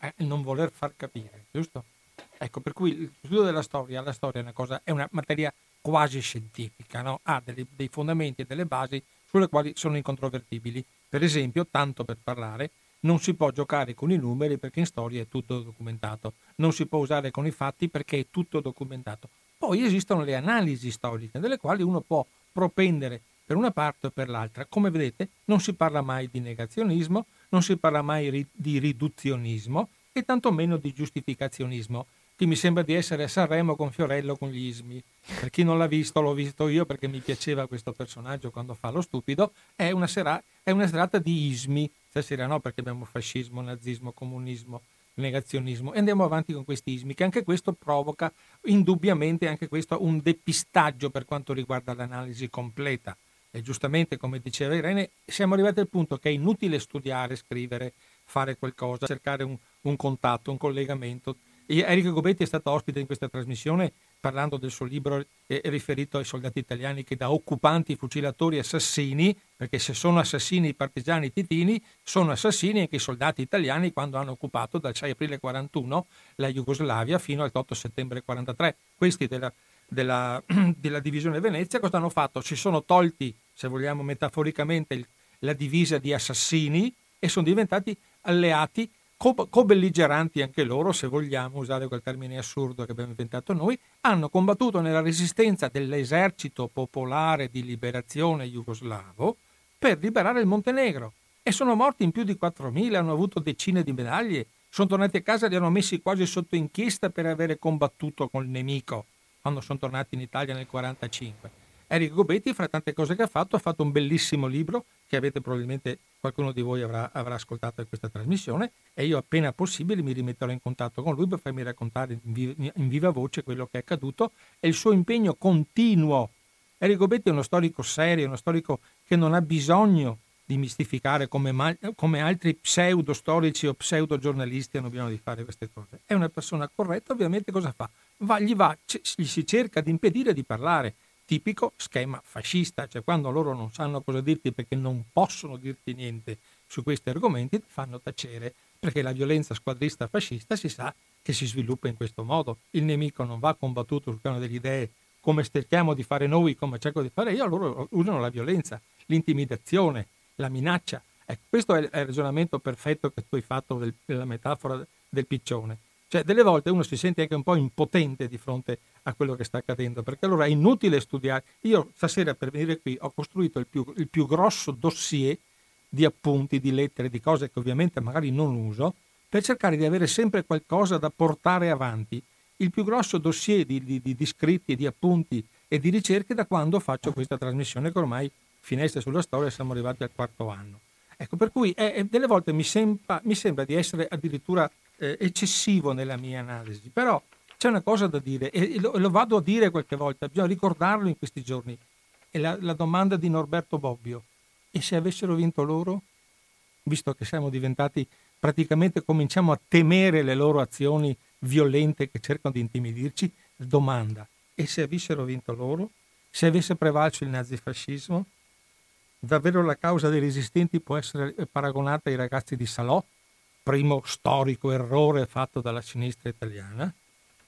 Eh, non voler far capire, giusto? Ecco, per cui il studio della storia, la storia è una, cosa, è una materia quasi scientifica, no? ha dei, dei fondamenti e delle basi sulle quali sono incontrovertibili. Per esempio, tanto per parlare, non si può giocare con i numeri perché in storia è tutto documentato, non si può usare con i fatti perché è tutto documentato. Poi esistono le analisi storiche, delle quali uno può propendere per una parte o per l'altra. Come vedete non si parla mai di negazionismo, non si parla mai ri- di riduzionismo e tantomeno di giustificazionismo, che mi sembra di essere a Sanremo con Fiorello con gli ismi. Per chi non l'ha visto, l'ho visto io perché mi piaceva questo personaggio quando fa lo stupido, è una, sera- è una serata di ismi, stasera no perché abbiamo fascismo, nazismo, comunismo, negazionismo e andiamo avanti con questi ismi che anche questo provoca indubbiamente anche questo un depistaggio per quanto riguarda l'analisi completa e giustamente, come diceva Irene, siamo arrivati al punto che è inutile studiare, scrivere, fare qualcosa, cercare un, un contatto, un collegamento. Enrico Gobetti è stato ospite in questa trasmissione parlando del suo libro eh, riferito ai soldati italiani che da occupanti, fucilatori, assassini, perché se sono assassini i partigiani titini, sono assassini anche i soldati italiani quando hanno occupato dal 6 aprile 41 la Jugoslavia fino al 8 settembre 43. Questi della, della, della divisione Venezia, cosa hanno fatto? Si sono tolti, se vogliamo metaforicamente, il, la divisa di assassini e sono diventati alleati co-belligeranti anche loro, se vogliamo usare quel termine assurdo che abbiamo inventato noi, hanno combattuto nella resistenza dell'esercito popolare di liberazione jugoslavo per liberare il Montenegro. E sono morti in più di 4.000, hanno avuto decine di medaglie, sono tornati a casa e li hanno messi quasi sotto inchiesta per avere combattuto col nemico quando sono tornati in Italia nel 1945. Enrico Gobetti, fra tante cose che ha fatto, ha fatto un bellissimo libro che avete probabilmente qualcuno di voi avrà, avrà ascoltato in questa trasmissione e io appena possibile mi rimetterò in contatto con lui per farmi raccontare in viva, in viva voce quello che è accaduto e il suo impegno continuo. Enrico Gobetti è uno storico serio, uno storico che non ha bisogno di mistificare come, mal, come altri pseudo storici o pseudo giornalisti hanno bisogno di fare queste cose. È una persona corretta, ovviamente cosa fa? Va, gli, va, c- gli si cerca di impedire di parlare. Tipico schema fascista, cioè quando loro non sanno cosa dirti perché non possono dirti niente su questi argomenti, ti fanno tacere, perché la violenza squadrista fascista si sa che si sviluppa in questo modo. Il nemico non va combattuto sul piano delle idee come cerchiamo di fare noi, come cerco di fare io, loro usano la violenza, l'intimidazione, la minaccia. Ecco, questo è il ragionamento perfetto che tu hai fatto del, della metafora del piccione. Cioè, delle volte uno si sente anche un po' impotente di fronte a quello che sta accadendo, perché allora è inutile studiare. Io stasera per venire qui ho costruito il più, il più grosso dossier di appunti, di lettere, di cose che ovviamente magari non uso, per cercare di avere sempre qualcosa da portare avanti. Il più grosso dossier di, di, di, di scritti, di appunti e di ricerche da quando faccio questa trasmissione che ormai finestre sulla storia siamo arrivati al quarto anno. Ecco, per cui eh, delle volte mi sembra, mi sembra, di essere addirittura eh, eccessivo nella mia analisi, però c'è una cosa da dire e lo, lo, vado a dire qualche volta, bisogna ricordarlo in questi giorni. È la, la domanda di Norberto Bobbio. E se avessero vinto loro? Visto che siamo diventati praticamente cominciamo a temere le loro azioni violente che cercano di intimidirci, domanda, e se avessero vinto loro? Se avesse prevalso il nazifascismo? Davvero la causa dei resistenti può essere paragonata ai ragazzi di Salò, primo storico errore fatto dalla sinistra italiana?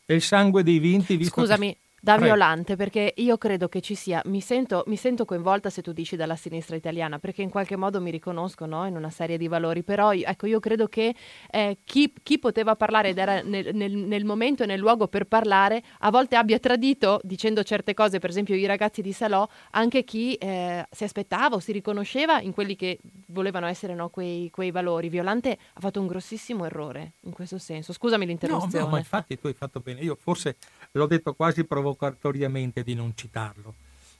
E il sangue dei vinti... Scusami, che... Da Prego. Violante, perché io credo che ci sia, mi sento, mi sento, coinvolta se tu dici dalla sinistra italiana, perché in qualche modo mi riconosco no? in una serie di valori, però ecco, io credo che eh, chi, chi, poteva parlare ed era nel, nel, nel, momento e nel luogo per parlare, a volte abbia tradito, dicendo certe cose, per esempio i ragazzi di Salò, anche chi eh, si aspettava o si riconosceva in quelli che volevano essere no, quei, quei, valori. Violante ha fatto un grossissimo errore in questo senso. Scusami l'interruzione. No, no, ma infatti tu hai fatto bene. Io forse l'ho detto quasi provocatoriamente di non citarlo,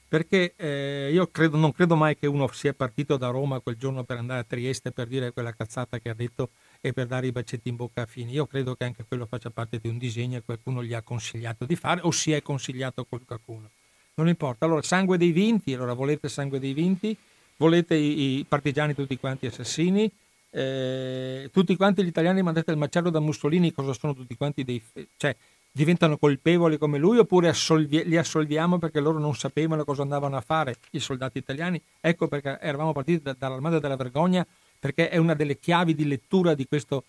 perché eh, io credo, non credo mai che uno sia partito da Roma quel giorno per andare a Trieste per dire quella cazzata che ha detto e per dare i bacetti in bocca a Fini. Io credo che anche quello faccia parte di un disegno e qualcuno gli ha consigliato di fare o si è consigliato con qualcuno. Non importa. Allora, sangue dei vinti, allora volete sangue dei vinti? Volete i, i partigiani tutti quanti assassini? Eh, tutti quanti gli italiani mandate il macello da Mussolini, cosa sono tutti quanti dei... cioè diventano colpevoli come lui oppure assolvi- li assolviamo perché loro non sapevano cosa andavano a fare i soldati italiani? Ecco perché eravamo partiti da, dall'armata della vergogna perché è una delle chiavi di lettura di questo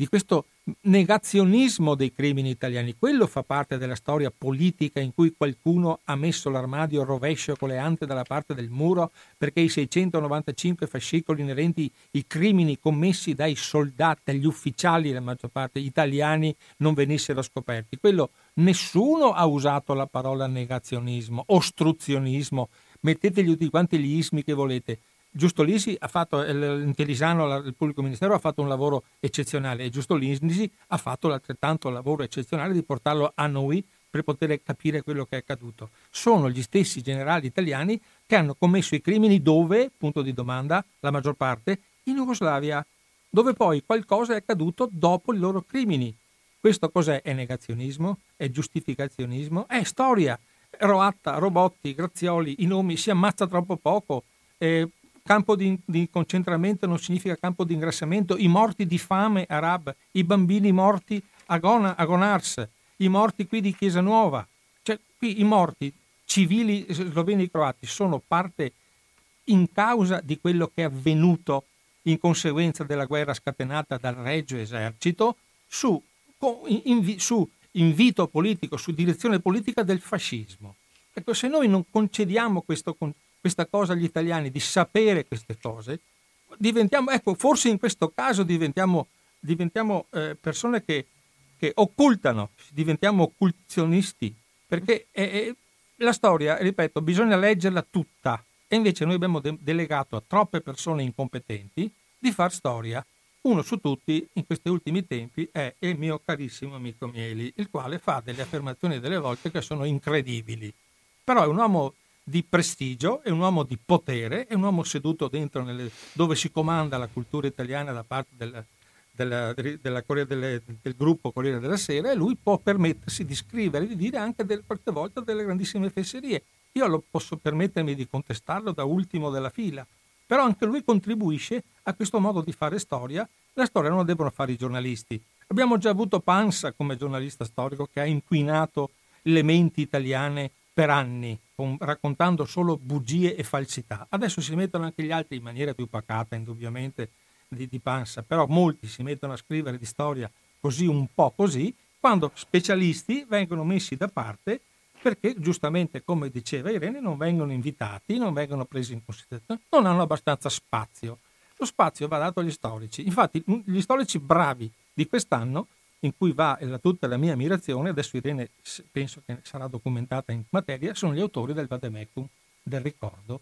di questo negazionismo dei crimini italiani. Quello fa parte della storia politica in cui qualcuno ha messo l'armadio rovescio con le ante dalla parte del muro perché i 695 fascicoli inerenti ai crimini commessi dai soldati, dagli ufficiali, la maggior parte italiani, non venissero scoperti. Quello nessuno ha usato la parola negazionismo, ostruzionismo, mettetegli tutti quanti gli ismi che volete. Giusto Lisi ha fatto, l'Intellisano, il pubblico ministero ha fatto un lavoro eccezionale e Giusto Lisi ha fatto altrettanto lavoro eccezionale di portarlo a noi per poter capire quello che è accaduto. Sono gli stessi generali italiani che hanno commesso i crimini dove, punto di domanda, la maggior parte, in Jugoslavia, dove poi qualcosa è accaduto dopo i loro crimini. Questo cos'è? È negazionismo? È giustificazionismo? È storia. Roatta, Robotti, Grazioli, i nomi si ammazza troppo poco. Eh, campo di, di, concentramento non significa campo di ingrassamento, i morti di fame arab, i bambini morti a, Gona, a Gonars, i morti qui di Chiesa Nuova, cioè qui i morti civili sloveni e croati sono parte in causa di quello che è avvenuto in conseguenza della guerra scatenata dal Regio Esercito su, in, su invito politico, su direzione politica del fascismo. Ecco, se noi non concediamo questo concetto, questa cosa agli italiani, di sapere queste cose, diventiamo, ecco, forse in questo caso diventiamo, diventiamo eh, persone che, che, occultano, diventiamo occultionisti, perché è, la storia, ripeto, bisogna leggerla tutta e invece noi abbiamo de- delegato a troppe persone incompetenti di far storia. Uno su tutti in questi ultimi tempi è il mio carissimo amico Mieli, il quale fa delle affermazioni delle volte che sono incredibili. Però è un uomo di prestigio, è un uomo di potere, è un uomo seduto dentro nelle, dove si comanda la cultura italiana da parte del, della, della delle, del gruppo Corriere della Sera e lui può permettersi di scrivere e di dire anche delle, qualche volta delle grandissime fesserie. Io lo posso permettermi di contestarlo da ultimo della fila, però anche lui contribuisce a questo modo di fare storia. La storia non la devono fare i giornalisti. Abbiamo già avuto Pansa come giornalista storico che ha inquinato le menti italiane per anni, con, raccontando solo bugie e falsità. Adesso si mettono anche gli altri in maniera più pacata, indubbiamente, di, di Pansa, però molti si mettono a scrivere di storia così un po' così, quando specialisti vengono messi da parte perché giustamente, come diceva Irene, non vengono invitati, non vengono presi in considerazione, non hanno abbastanza spazio. Lo spazio va dato agli storici. Infatti, gli storici bravi di quest'anno in cui va la, tutta la mia ammirazione, adesso Irene penso che sarà documentata in materia, sono gli autori del Vademecum, del ricordo,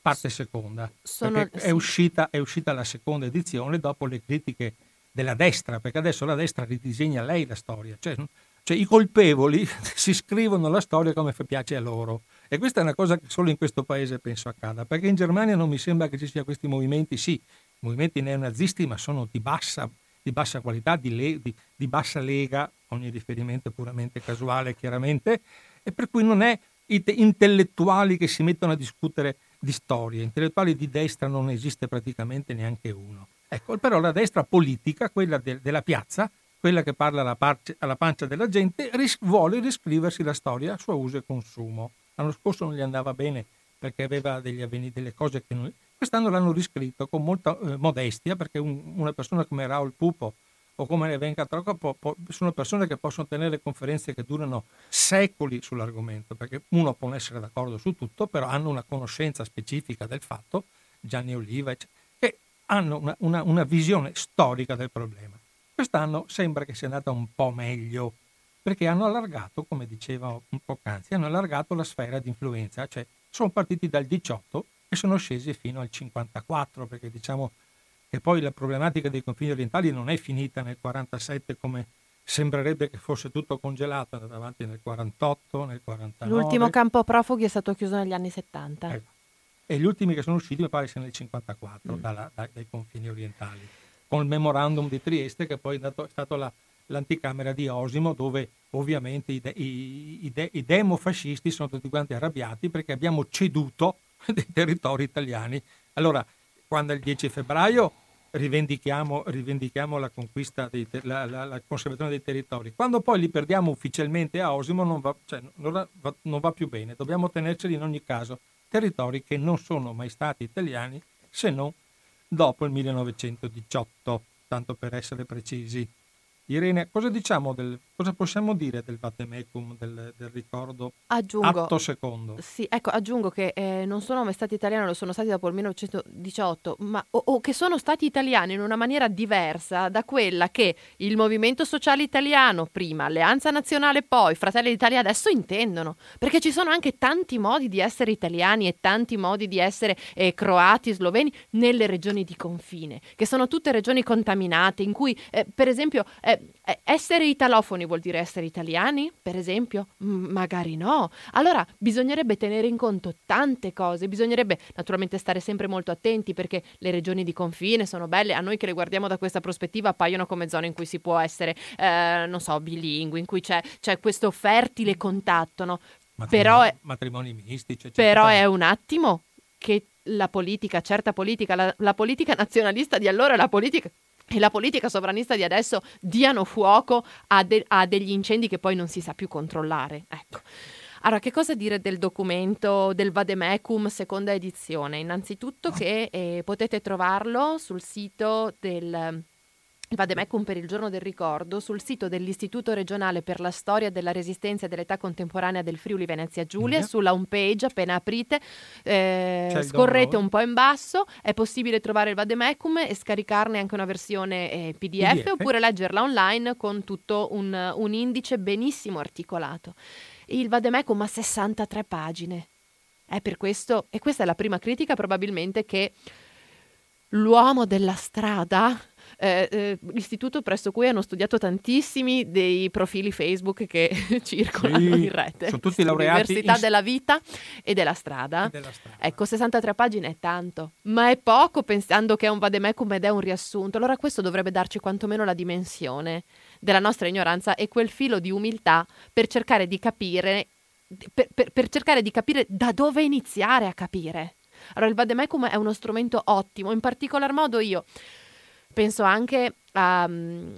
parte seconda. Sono, è, uscita, è uscita la seconda edizione dopo le critiche della destra, perché adesso la destra ridisegna lei la storia, cioè, cioè i colpevoli si scrivono la storia come piace a loro. E questa è una cosa che solo in questo paese penso accada, perché in Germania non mi sembra che ci siano questi movimenti, sì, movimenti neonazisti, ma sono di bassa di bassa qualità, di, le, di, di bassa lega, ogni riferimento è puramente casuale chiaramente, e per cui non è intellettuali che si mettono a discutere di storie, intellettuali di destra non esiste praticamente neanche uno. Ecco, però la destra politica, quella de, della piazza, quella che parla alla, parce, alla pancia della gente, ris- vuole riscriversi la storia a suo uso e consumo. L'anno scorso non gli andava bene perché aveva avveni, delle cose che non, Quest'anno l'hanno riscritto con molta eh, modestia perché un, una persona come Raul Pupo, o come ne venga troppo, sono persone che possono tenere conferenze che durano secoli sull'argomento, perché uno può essere d'accordo su tutto, però hanno una conoscenza specifica del fatto, Gianni Oliva, che hanno una, una, una visione storica del problema. Quest'anno sembra che sia andata un po' meglio, perché hanno allargato, come diceva un po' poc'anzi, hanno allargato la sfera di influenza, cioè sono partiti dal 18 e sono scesi fino al 54, perché diciamo che poi la problematica dei confini orientali non è finita nel 47 come sembrerebbe che fosse tutto congelato, è andato avanti nel 48, nel 49. L'ultimo campo profughi è stato chiuso negli anni 70. Eh, e gli ultimi che sono usciti mi pare siano nel 54 mm. dalla, dai, dai confini orientali, con il memorandum di Trieste che poi è, è stato la, l'anticamera di Osimo dove ovviamente i, de, i, i, de, i demofascisti sono tutti quanti arrabbiati perché abbiamo ceduto dei territori italiani. Allora, quando il 10 febbraio rivendichiamo, rivendichiamo la conquista, dei, la, la, la, conservazione dei territori, quando poi li perdiamo ufficialmente a Osimo non va, cioè, non, va, non va più bene, dobbiamo tenerceli in ogni caso, territori che non sono mai stati italiani se non dopo il 1918, tanto per essere precisi. Irene, cosa, diciamo del, cosa possiamo dire del Vatemecum, del, del ricordo aggiungo, atto secondo? Sì, ecco, aggiungo che eh, non sono mai stati italiani, lo sono stati dopo il 1918, ma, o, o, che sono stati italiani in una maniera diversa da quella che il Movimento Sociale Italiano prima, Alleanza Nazionale poi, Fratelli d'Italia adesso intendono, perché ci sono anche tanti modi di essere italiani e tanti modi di essere eh, croati, sloveni nelle regioni di confine, che sono tutte regioni contaminate, in cui, eh, per esempio, eh, eh, essere italofoni vuol dire essere italiani, per esempio? M- magari no. Allora bisognerebbe tenere in conto tante cose, bisognerebbe naturalmente stare sempre molto attenti perché le regioni di confine sono belle, a noi che le guardiamo da questa prospettiva appaiono come zone in cui si può essere, eh, non so, bilingui, in cui c'è, c'è questo fertile contatto, no? Matrimoni, però è, matrimoni mistici. Però è un attimo che la politica, certa politica, la, la politica nazionalista di allora la politica e la politica sovranista di adesso diano fuoco a, de- a, degli incendi che poi non si sa più controllare. Ecco. Allora, che cosa dire del documento del Vademecum seconda edizione? Innanzitutto che eh, potete trovarlo sul sito del il Vademecum per il giorno del ricordo sul sito dell'Istituto regionale per la storia della resistenza e dell'età contemporanea del Friuli Venezia Giulia, mm-hmm. sulla home page appena aprite, eh, scorrete un po' in basso, è possibile trovare il Vademecum e scaricarne anche una versione eh, PDF, PDF, oppure leggerla online con tutto un, un indice benissimo articolato. Il Vademecum ha 63 pagine. È per questo, e questa è la prima critica probabilmente che l'uomo della strada eh, eh, l'istituto presso cui hanno studiato tantissimi dei profili Facebook che circolano sì, in rete. Sono tutti laureati. Università in... della vita e della, strada. e della strada. Ecco, 63 pagine è tanto, ma è poco pensando che è un vademecum ed è un riassunto. Allora questo dovrebbe darci quantomeno la dimensione della nostra ignoranza e quel filo di umiltà per cercare di capire per, per, per, cercare di capire da dove iniziare a capire. Allora, il Vademecum è uno strumento ottimo, in particolar modo io penso anche a,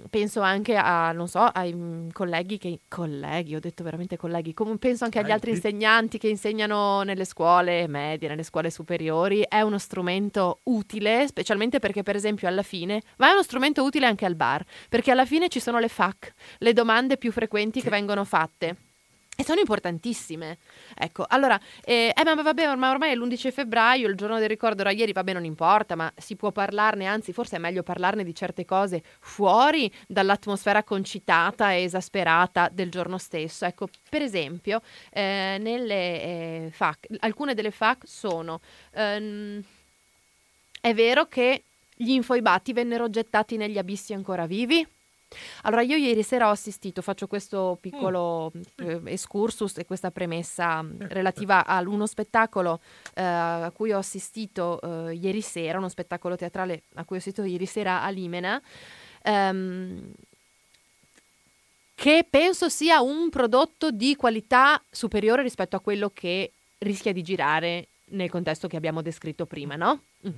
penso anche a, non so, ai colleghi che, colleghi, ho detto veramente colleghi, come penso anche agli altri insegnanti che insegnano nelle scuole medie, nelle scuole superiori, è uno strumento utile, specialmente perché per esempio alla fine, ma è uno strumento utile anche al bar, perché alla fine ci sono le FAC, le domande più frequenti che vengono fatte e sono importantissime. Ecco, allora, eh, eh, ma vabbè, ma ormai è l'11 febbraio, il giorno del ricordo era ieri, vabbè, non importa, ma si può parlarne, anzi, forse è meglio parlarne di certe cose fuori dall'atmosfera concitata e esasperata del giorno stesso. Ecco, per esempio, eh, nelle eh, FAC, alcune delle FAC sono... Ehm, è vero che gli infoibati vennero gettati negli abissi ancora vivi? Allora, io ieri sera ho assistito, faccio questo piccolo mm. eh, excursus e questa premessa mm, relativa a uno spettacolo eh, a cui ho assistito eh, ieri sera, uno spettacolo teatrale a cui ho assistito ieri sera a Limena, ehm, che penso sia un prodotto di qualità superiore rispetto a quello che rischia di girare nel contesto che abbiamo descritto prima, no? Mm.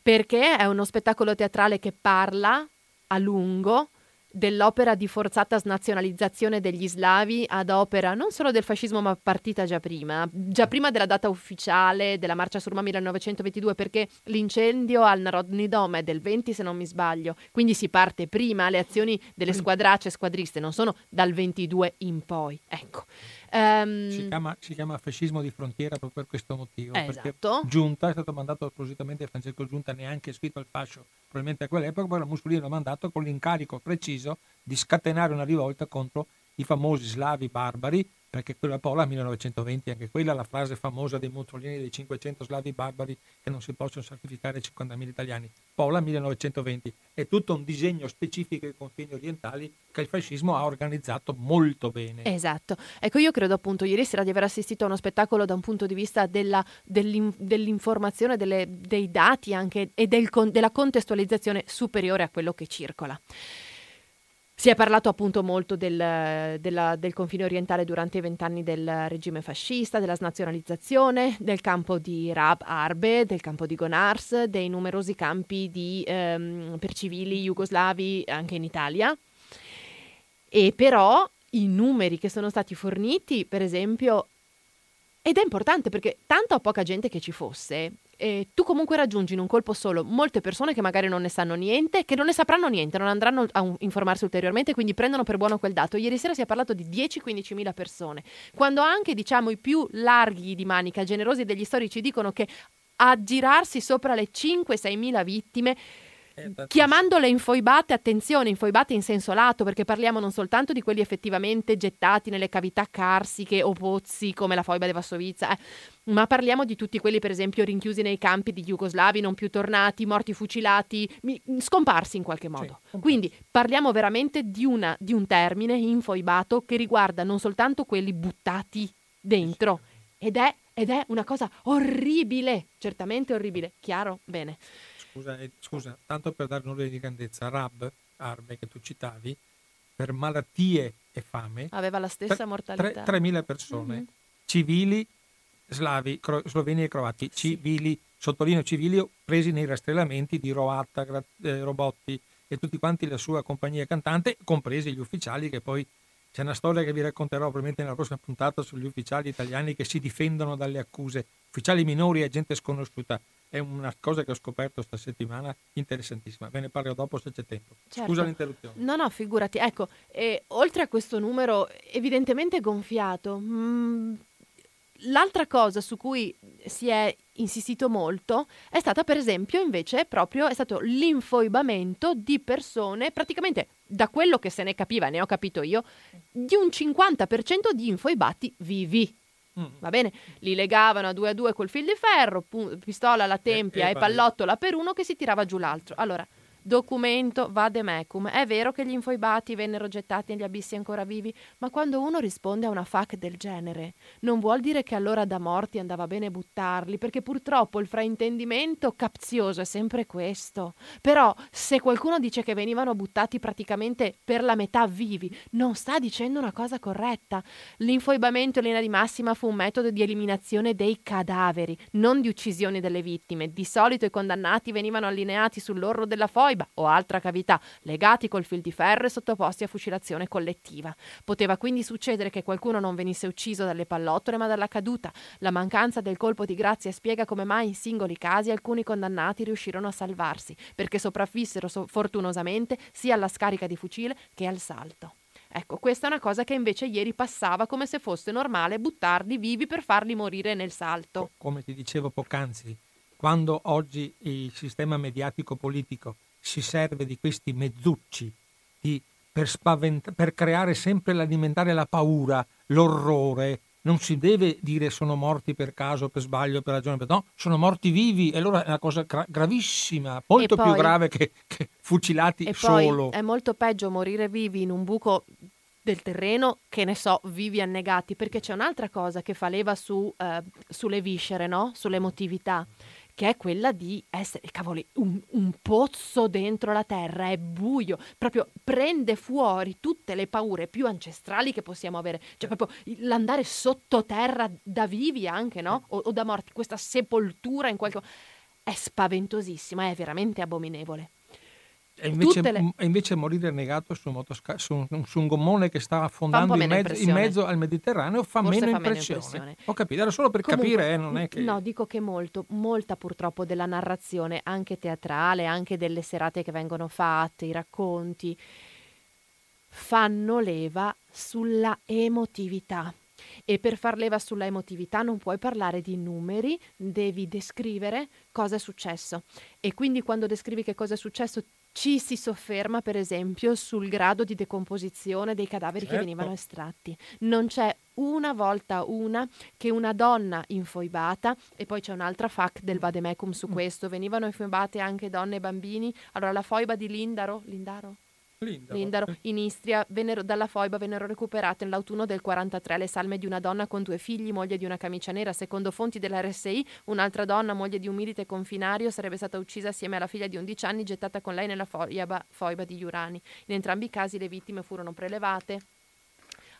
Perché è uno spettacolo teatrale che parla a lungo dell'opera di forzata snazionalizzazione degli slavi ad opera non solo del fascismo ma partita già prima, già prima della data ufficiale della marcia Surma 1922 perché l'incendio al Narodny Dom è del 20 se non mi sbaglio, quindi si parte prima, le azioni delle squadracce squadriste non sono dal 22 in poi, ecco. Um, si, chiama, si, chiama, fascismo di frontiera proprio per questo motivo. Esatto. Giunta è stato mandato appositamente Francesco Giunta, neanche scritto al fascio, probabilmente a quell'epoca, però Mussolini l'ha mandato con l'incarico preciso di scatenare una rivolta contro i famosi slavi barbari perché quella Pola 1920, anche quella la frase famosa dei Mussolini dei 500 slavi barbari che non si possono sacrificare 50.000 italiani. Pola 1920 è tutto un disegno specifico dei confini orientali che il fascismo ha organizzato molto bene. Esatto. Ecco, io credo appunto ieri sera di aver assistito a uno spettacolo da un punto di vista della, dell'in, dell'informazione, delle, dei dati anche e del, della contestualizzazione superiore a quello che circola. Si è parlato appunto molto del, della, del confine orientale durante i vent'anni del regime fascista, della snazionalizzazione, del campo di Rab Arbe, del campo di Gonars, dei numerosi campi di, ehm, per civili jugoslavi anche in Italia. E però i numeri che sono stati forniti, per esempio, ed è importante perché tanto a poca gente che ci fosse, eh, tu comunque raggiungi in un colpo solo molte persone che magari non ne sanno niente, che non ne sapranno niente, non andranno a un- informarsi ulteriormente, quindi prendono per buono quel dato. Ieri sera si è parlato di 10-15 mila persone, quando anche diciamo i più larghi di manica, generosi degli storici dicono che a girarsi sopra le 5-6 mila vittime chiamandole infoibate, attenzione, infoibate in senso lato, perché parliamo non soltanto di quelli effettivamente gettati nelle cavità carsiche o pozzi come la foiba di Vassovizza, eh, ma parliamo di tutti quelli, per esempio, rinchiusi nei campi di jugoslavi, non più tornati, morti fucilati, scomparsi in qualche modo. Sì, Quindi parliamo veramente di, una, di un termine infoibato che riguarda non soltanto quelli buttati dentro, ed è, ed è una cosa orribile, certamente orribile, chiaro? Bene scusa, eh, scusa, tanto per dare un ordine di grandezza, Rab, Arbe, che tu citavi, per malattie e fame, aveva la stessa mortalità. 3.000 persone, mm-hmm. civili, slavi, cro- sloveni e croati, civili, sì. sottolineo civili, presi nei rastrellamenti di Roatta, eh, Robotti e tutti quanti la sua compagnia cantante, compresi gli ufficiali che poi c'è una storia che vi racconterò probabilmente nella prossima puntata sugli ufficiali italiani che si difendono dalle accuse, ufficiali minori e gente sconosciuta è una cosa che ho scoperto questa settimana interessantissima. Ve ne parlo dopo se c'è tempo. Certo. Scusa l'interruzione. No, no, figurati. Ecco, eh, oltre a questo numero evidentemente gonfiato, mh, mm, l'altra cosa su cui si è insistito molto è stata per esempio invece proprio è stato l'infoibamento di persone praticamente da quello che se ne capiva, ne ho capito io, di un 50% di infoibati vivi. Mm. Va bene? Li legavano a due a due col fil di ferro, pu- pistola alla tempia e, e, e pallottola per uno che si tirava giù l'altro. Allora, Documento vademecum. È vero che gli infoibati vennero gettati negli abissi ancora vivi, ma quando uno risponde a una fac del genere, non vuol dire che allora da morti andava bene buttarli, perché purtroppo il fraintendimento capzioso è sempre questo. Però, se qualcuno dice che venivano buttati praticamente per la metà vivi, non sta dicendo una cosa corretta. L'infoibamento in linea di massima fu un metodo di eliminazione dei cadaveri, non di uccisione delle vittime. Di solito i condannati venivano allineati sull'orlo della foiba foiba o altra cavità, legati col fil di ferro e sottoposti a fucilazione collettiva. Poteva quindi succedere che qualcuno non venisse ucciso dalle pallottole ma dalla caduta. La mancanza del colpo di grazia spiega come mai in singoli casi alcuni condannati riuscirono a salvarsi, perché sopravvissero so- fortunosamente sia alla scarica di fucile che al salto. Ecco, questa è una cosa che invece ieri passava come se fosse normale buttarli vivi per farli morire nel salto. Come ti dicevo poc'anzi, quando oggi il sistema mediatico politico si serve di questi mezzucci di, per, spavent- per creare sempre l'alimentare la paura, l'orrore. Non si deve dire sono morti per caso, per sbaglio, per ragione, no, sono morti vivi e allora è una cosa gra- gravissima, molto poi, più grave che, che fucilati e solo. È molto peggio morire vivi in un buco del terreno che ne so, vivi annegati, perché c'è un'altra cosa che fa leva su, uh, sulle viscere, no? sull'emotività che è quella di essere, cavoli, un, un, pozzo dentro la terra, è buio, proprio prende fuori tutte le paure più ancestrali che possiamo avere, cioè proprio l'andare sottoterra da vivi anche, no? O, o da morti, questa sepoltura in qualche modo, è spaventosissima, è veramente abominevole. E invece, le... e invece, morire negato su, motosca- su, un, su, un, gommone che sta affondando in mezzo, in mezzo, al Mediterraneo fa, meno, fa impressione. meno, impressione. Ho capito, era solo per Comunque, capire, eh, non è che... No, dico che molto, molta purtroppo della narrazione, anche teatrale, anche delle serate che vengono fatte, i racconti, fanno leva sulla emotività. E per far leva sulla emotività non puoi parlare di numeri, devi descrivere cosa è successo. E quindi quando descrivi che cosa è successo ci si sofferma per esempio sul grado di decomposizione dei cadaveri certo. che venivano estratti. Non c'è una volta una che una donna infoibata, e poi c'è un'altra fac del vademecum su mm. questo, venivano infoibate anche donne e bambini. Allora la foiba di Lindaro, Lindaro? Lindaro, Lindaro in Istria, vennero, dalla foiba vennero recuperate nell'autunno del 43 le salme di una donna con due figli, moglie di una camicia nera. Secondo fonti dell'RSI, un'altra donna, moglie di un milite confinario, sarebbe stata uccisa assieme alla figlia di 11 anni, gettata con lei nella foiba, foiba di Iurani. In entrambi i casi le vittime furono prelevate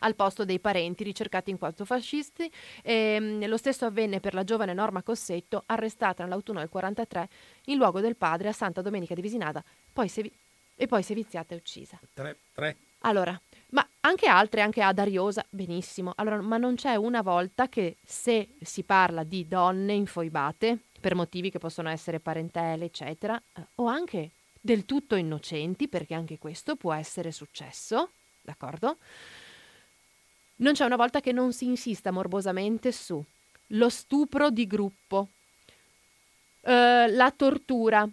al posto dei parenti ricercati in quanto fascisti. E, ehm, lo stesso avvenne per la giovane Norma Cossetto, arrestata nell'autunno del 43 in luogo del padre a Santa Domenica di Visinada, poi si, e poi si è viziata e uccisa. Tre, tre. Allora, ma anche altre, anche ad Ariosa, benissimo. Allora, ma non c'è una volta che se si parla di donne infoibate, per motivi che possono essere parentele, eccetera, eh, o anche del tutto innocenti, perché anche questo può essere successo, d'accordo? Non c'è una volta che non si insista morbosamente su lo stupro di gruppo, eh, la tortura,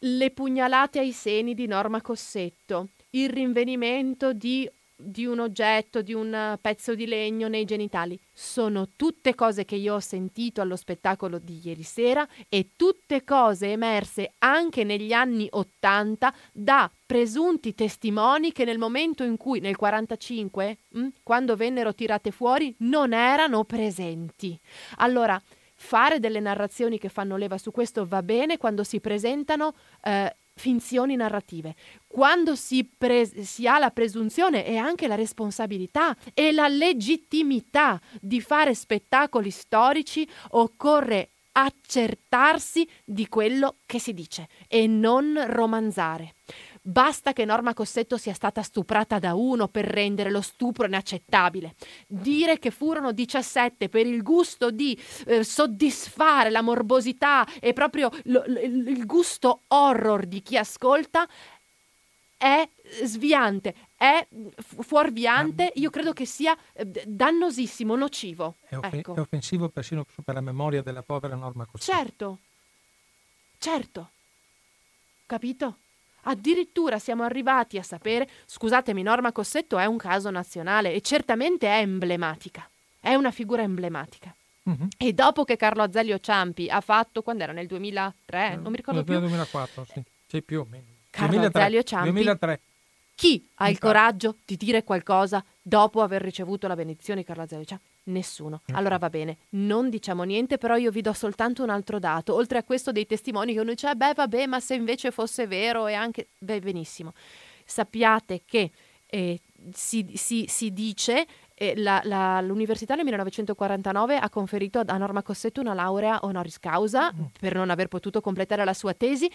le pugnalate ai seni di Norma Cossetto, il rinvenimento di di un oggetto, di un pezzo di legno nei genitali. Sono tutte cose che io ho sentito allo spettacolo di ieri sera e tutte cose emerse anche negli anni Ottanta da presunti testimoni che nel momento in cui, nel 45, mh, mm, quando vennero tirate fuori, non erano presenti. Allora, fare delle narrazioni che fanno leva su questo va bene quando si presentano eh, finzioni narrative. Quando si, pre- si, ha la presunzione e anche la responsabilità e la legittimità di fare spettacoli storici, occorre accertarsi di quello che si dice e non romanzare. Basta che Norma Cossetto sia stata stuprata da uno per rendere lo stupro inaccettabile. Dire che furono 17 per il gusto di eh, soddisfare la morbosità e proprio lo, lo, il gusto horror di chi ascolta è sviante, è fuorviante, io credo che sia eh, dannosissimo, nocivo. È, off- ecco. è offensivo persino per la memoria della povera Norma Cossetto. Certo, certo, capito? Addirittura siamo arrivati a sapere, scusatemi, Norma Cossetto è un caso nazionale e certamente è emblematica, è una figura emblematica. Uh-huh. E dopo che Carlo Azeglio Ciampi ha fatto, quando era nel 2003, non mi ricordo più. Nel 2004, sì, sì più o meno. Carlo 2003, Azeglio Ciampi 2003. Chi ha il coraggio di dire qualcosa dopo aver ricevuto la benedizione di Carlo Azeglio Ciampi? Nessuno. Allora va bene, non diciamo niente, però io vi do soltanto un altro dato. Oltre a questo dei testimoni che uno dice, eh, beh vabbè, ma se invece fosse vero e anche... Beh, benissimo. Sappiate che eh, si, si, si dice la, la, l'università nel 1949 ha conferito a Norma Cossetto una laurea honoris causa mm. per non aver potuto completare la sua tesi,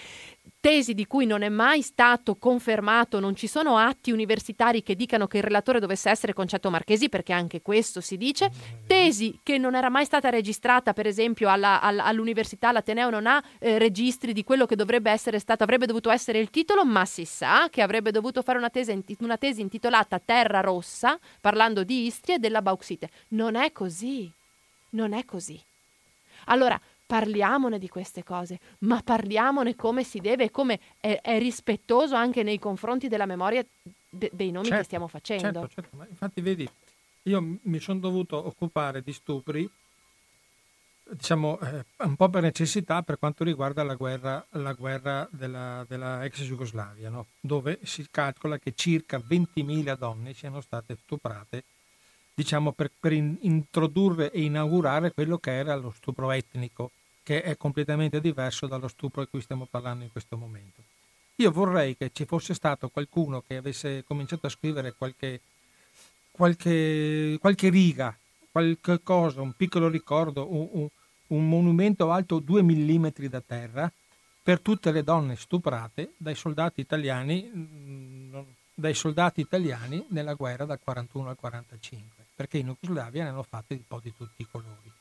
tesi di cui non è mai stato confermato, non ci sono atti universitari che dicano che il relatore dovesse essere Concetto Marchesi, perché anche questo si dice, tesi che non era mai stata registrata, per esempio alla, alla, all'università, l'Ateneo non ha eh, registri di quello che dovrebbe essere stato, avrebbe dovuto essere il titolo, ma si sa che avrebbe dovuto fare una tesi, una tesi intitolata Terra Rossa, parlando di Istria e della bauxite. Non è così. Non è così. Allora, parliamone di queste cose, ma parliamone come si deve e come è, è rispettoso anche nei confronti della memoria de, dei nomi certo, che stiamo facendo. Certo, certo, ma infatti vedi, io mi sono dovuto occupare di stupri, diciamo, eh, un po' per necessità per quanto riguarda la guerra, la guerra della, della, ex Jugoslavia, no? dove si calcola che circa 20.000 donne siano state stuprate diciamo, per, per in, introdurre e inaugurare quello che era lo stupro etnico, che è completamente diverso dallo stupro di cui stiamo parlando in questo momento. Io vorrei che ci fosse stato qualcuno che avesse cominciato a scrivere qualche, qualche, qualche riga, qualche cosa, un piccolo ricordo, un, un, un monumento alto due millimetri da terra, per tutte le donne stuprate dai soldati italiani, mm, dai soldati italiani nella guerra dal 41 al 45, perché in Jugoslavia ne hanno fatte un po' di tutti i colori.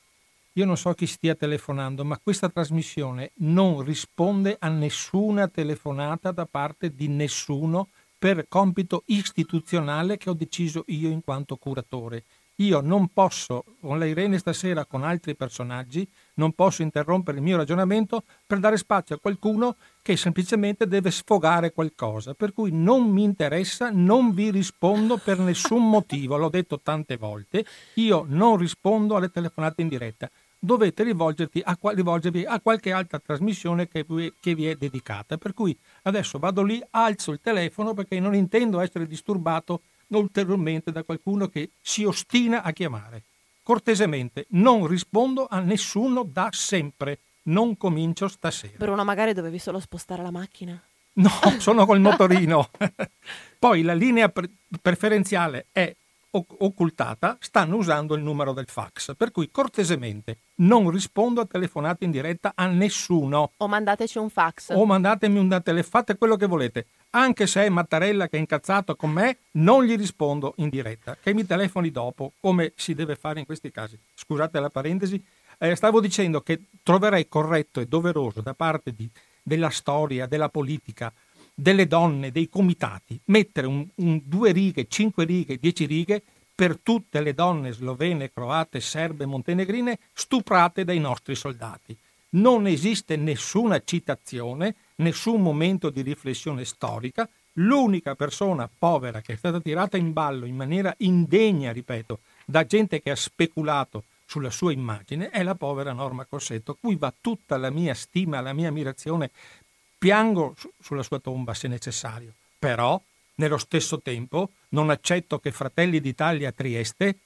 Io non so chi stia telefonando, ma questa trasmissione non risponde a nessuna telefonata da parte di nessuno per compito istituzionale che ho deciso io in quanto curatore. Io non posso, con la Irene stasera, con altri personaggi, non posso interrompere il mio ragionamento per dare spazio a qualcuno che semplicemente deve sfogare qualcosa. Per cui non mi interessa, non vi rispondo per nessun motivo, l'ho detto tante volte, io non rispondo alle telefonate in diretta. Dovete a, rivolgervi a qualche altra trasmissione che vi, che vi è dedicata. Per cui adesso vado lì, alzo il telefono perché non intendo essere disturbato ulteriormente da qualcuno che si ostina a chiamare. Cortesemente, non rispondo a nessuno da sempre. Non comincio stasera. Bruno, magari dovevi solo spostare la macchina. No, sono col motorino. Poi la linea pre- preferenziale è occultata, stanno usando il numero del fax. Per cui cortesemente non rispondo a telefonate in diretta a nessuno. O mandateci un fax. O mandatemi un telefono, fate quello che volete. Anche se è Mattarella che è incazzato con me, non gli rispondo in diretta. Che mi telefoni dopo, come si deve fare in questi casi. Scusate la parentesi. Eh, stavo dicendo che troverei corretto e doveroso da parte di, della storia, della politica, delle donne, dei comitati, mettere un, un, due righe, cinque righe, dieci righe per tutte le donne slovene, croate, serbe, montenegrine stuprate dai nostri soldati. Non esiste nessuna citazione, nessun momento di riflessione storica. L'unica persona povera che è stata tirata in ballo in maniera indegna, ripeto, da gente che ha speculato sulla sua immagine è la povera Norma Cossetto, a cui va tutta la mia stima, la mia ammirazione piango sulla sua tomba se necessario, però nello stesso tempo non accetto che Fratelli d'Italia a Trieste,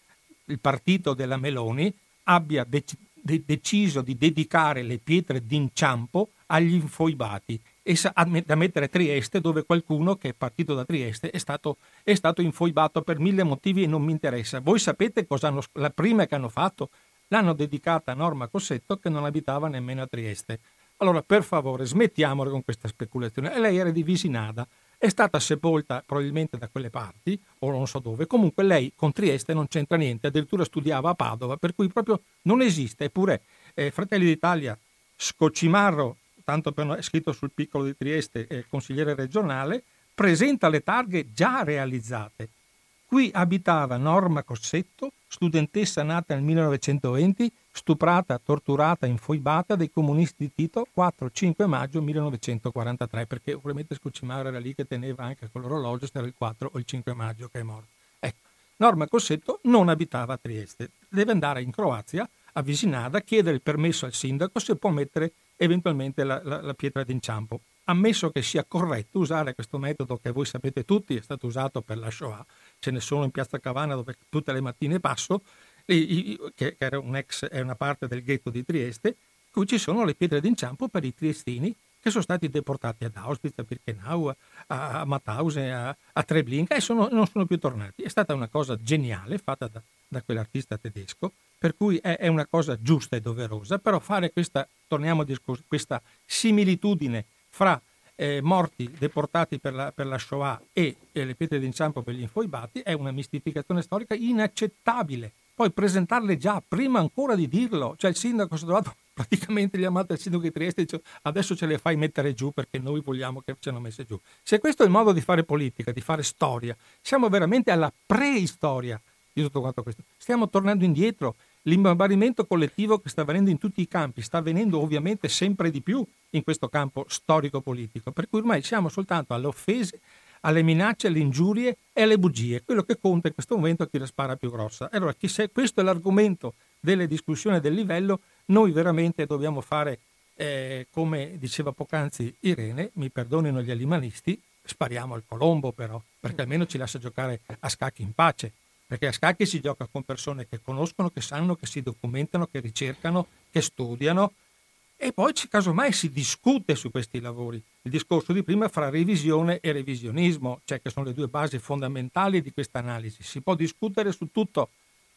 il partito della Meloni, abbia dec- de- deciso di dedicare le pietre d'inciampo agli infoibati e sa- da mettere Trieste dove qualcuno che è partito da Trieste è stato, è stato infoibato per mille motivi e non mi interessa. Voi sapete cosa hanno, la prima che hanno fatto? L'hanno dedicata a Norma Cossetto che non abitava nemmeno a Trieste. Allora, per favore, smettiamola con questa speculazione. Lei era di Visinada, è stata sepolta probabilmente da quelle parti, o non so dove. Comunque lei con Trieste non c'entra niente, addirittura studiava a Padova, per cui proprio non esiste. Eppure eh, Fratelli d'Italia, Scocimarro, tanto per scritto sul piccolo di Trieste, eh, consigliere regionale, presenta le targhe già realizzate. Qui abitava Norma Cossetto, studentessa nata nel 1920, stuprata, torturata, infoibata dai comunisti di Tito 4-5 maggio 1943, perché ovviamente Scocimaro era lì che teneva anche con l'orologio se era il 4 o il 5 maggio che è morto. Ecco, Norma Cossetto non abitava a Trieste, deve andare in Croazia, a Visinada, chiedere il permesso al sindaco se può mettere eventualmente la, la, la pietra d'inciampo. Ammesso che sia corretto usare questo metodo che voi sapete tutti è stato usato per la Shoah, ce ne sono in Piazza Cavana dove tutte le mattine passo, che era un ex, è una parte del ghetto di Trieste, cui ci sono le pietre d'inciampo per i triestini che sono stati deportati ad Auschwitz, a Birkenau, a, a Mauthausen, a, a Treblinka e sono, non sono più tornati. È stata una cosa geniale fatta da, da quell'artista tedesco, per cui è, è, una cosa giusta e doverosa, però fare questa, torniamo al discorso, questa similitudine fra eh, morti deportati per la, per la Shoah e, e, le pietre d'inciampo per gli infoibati è una mistificazione storica inaccettabile. Poi presentarle già, prima ancora di dirlo, cioè il sindaco si è trovato praticamente chiamato il sindaco di Trieste dice adesso ce le fai mettere giù perché noi vogliamo che ce ne messe giù. Se questo è il modo di fare politica, di fare storia, siamo veramente alla preistoria di tutto quanto questo. Stiamo tornando indietro. L'imbarbarimento collettivo che sta avvenendo in tutti i campi sta avvenendo ovviamente sempre di più in questo campo storico-politico, per cui ormai siamo soltanto alle offese alle minacce, alle ingiurie e alle bugie. Quello che conta in questo momento è chi la spara più grossa. Allora, se questo è l'argomento delle discussioni del livello, noi veramente dobbiamo fare, eh, come diceva poc'anzi Irene, mi perdonino gli animalisti, spariamo al colombo però, perché almeno ci lascia giocare a scacchi in pace. Perché a scacchi si gioca con persone che conoscono, che sanno, che si documentano, che ricercano, che studiano, e poi casomai si discute su questi lavori. Il discorso di prima fra revisione e revisionismo, cioè che sono le due basi fondamentali di questa analisi. Si può discutere su tutto,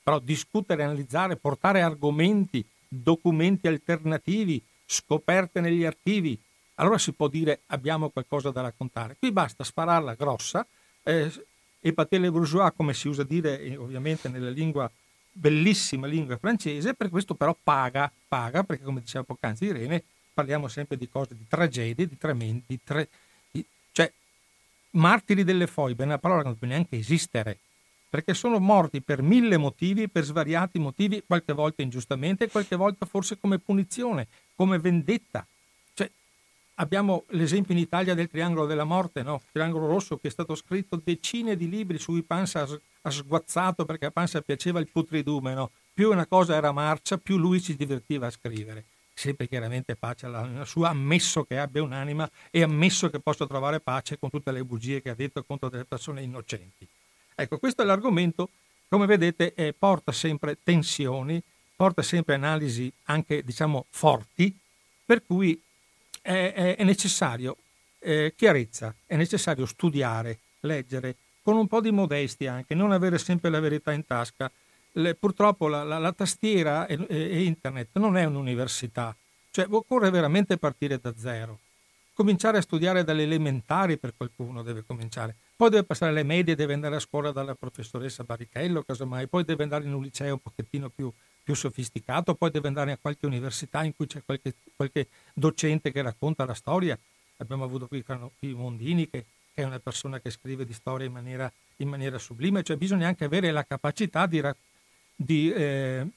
però discutere, analizzare, portare argomenti, documenti alternativi, scoperte negli archivi, allora si può dire abbiamo qualcosa da raccontare. Qui basta spararla grossa, eh, e patele bourgeois, come si usa dire eh, ovviamente nella lingua, bellissima lingua francese, per questo però paga, paga, perché come diceva poc'anzi Irene, parliamo sempre di cose, di tragedie, di tremendi, di di, cioè martiri delle foibe è una parola che non può neanche esistere, perché sono morti per mille motivi, per svariati motivi, qualche volta ingiustamente, qualche volta forse come punizione, come vendetta. Abbiamo l'esempio in Italia del triangolo della morte, no? Il triangolo rosso che è stato scritto decine di libri su cui Pansa ha sguazzato perché a Pansa piaceva il putridume, no? Più una cosa era marcia, più lui si divertiva a scrivere sempre chiaramente pace all'anima sua, ammesso che abbia un'anima e ammesso che possa trovare pace con tutte le bugie che ha detto contro delle persone innocenti. Ecco, questo è l'argomento, come vedete, eh, porta sempre tensioni, porta sempre analisi anche, diciamo, forti, per cui è, è, è necessario eh, chiarezza, è necessario studiare, leggere, con un po' di modestia anche, non avere sempre la verità in tasca. Le, purtroppo la, la, la tastiera e, e, internet non è un'università, cioè occorre veramente partire da zero. Cominciare a studiare dalle elementari per qualcuno deve cominciare poi deve passare alle medie, deve andare a scuola dalla professoressa Barrichello, casomai, poi deve andare in un liceo un pochettino più, più sofisticato, poi deve andare a qualche università in cui c'è qualche, qualche docente che racconta la storia. Abbiamo avuto qui, qui Mondini, che, che, è una persona che scrive di storia in maniera, in maniera sublime, cioè bisogna anche avere la capacità di, di, eh,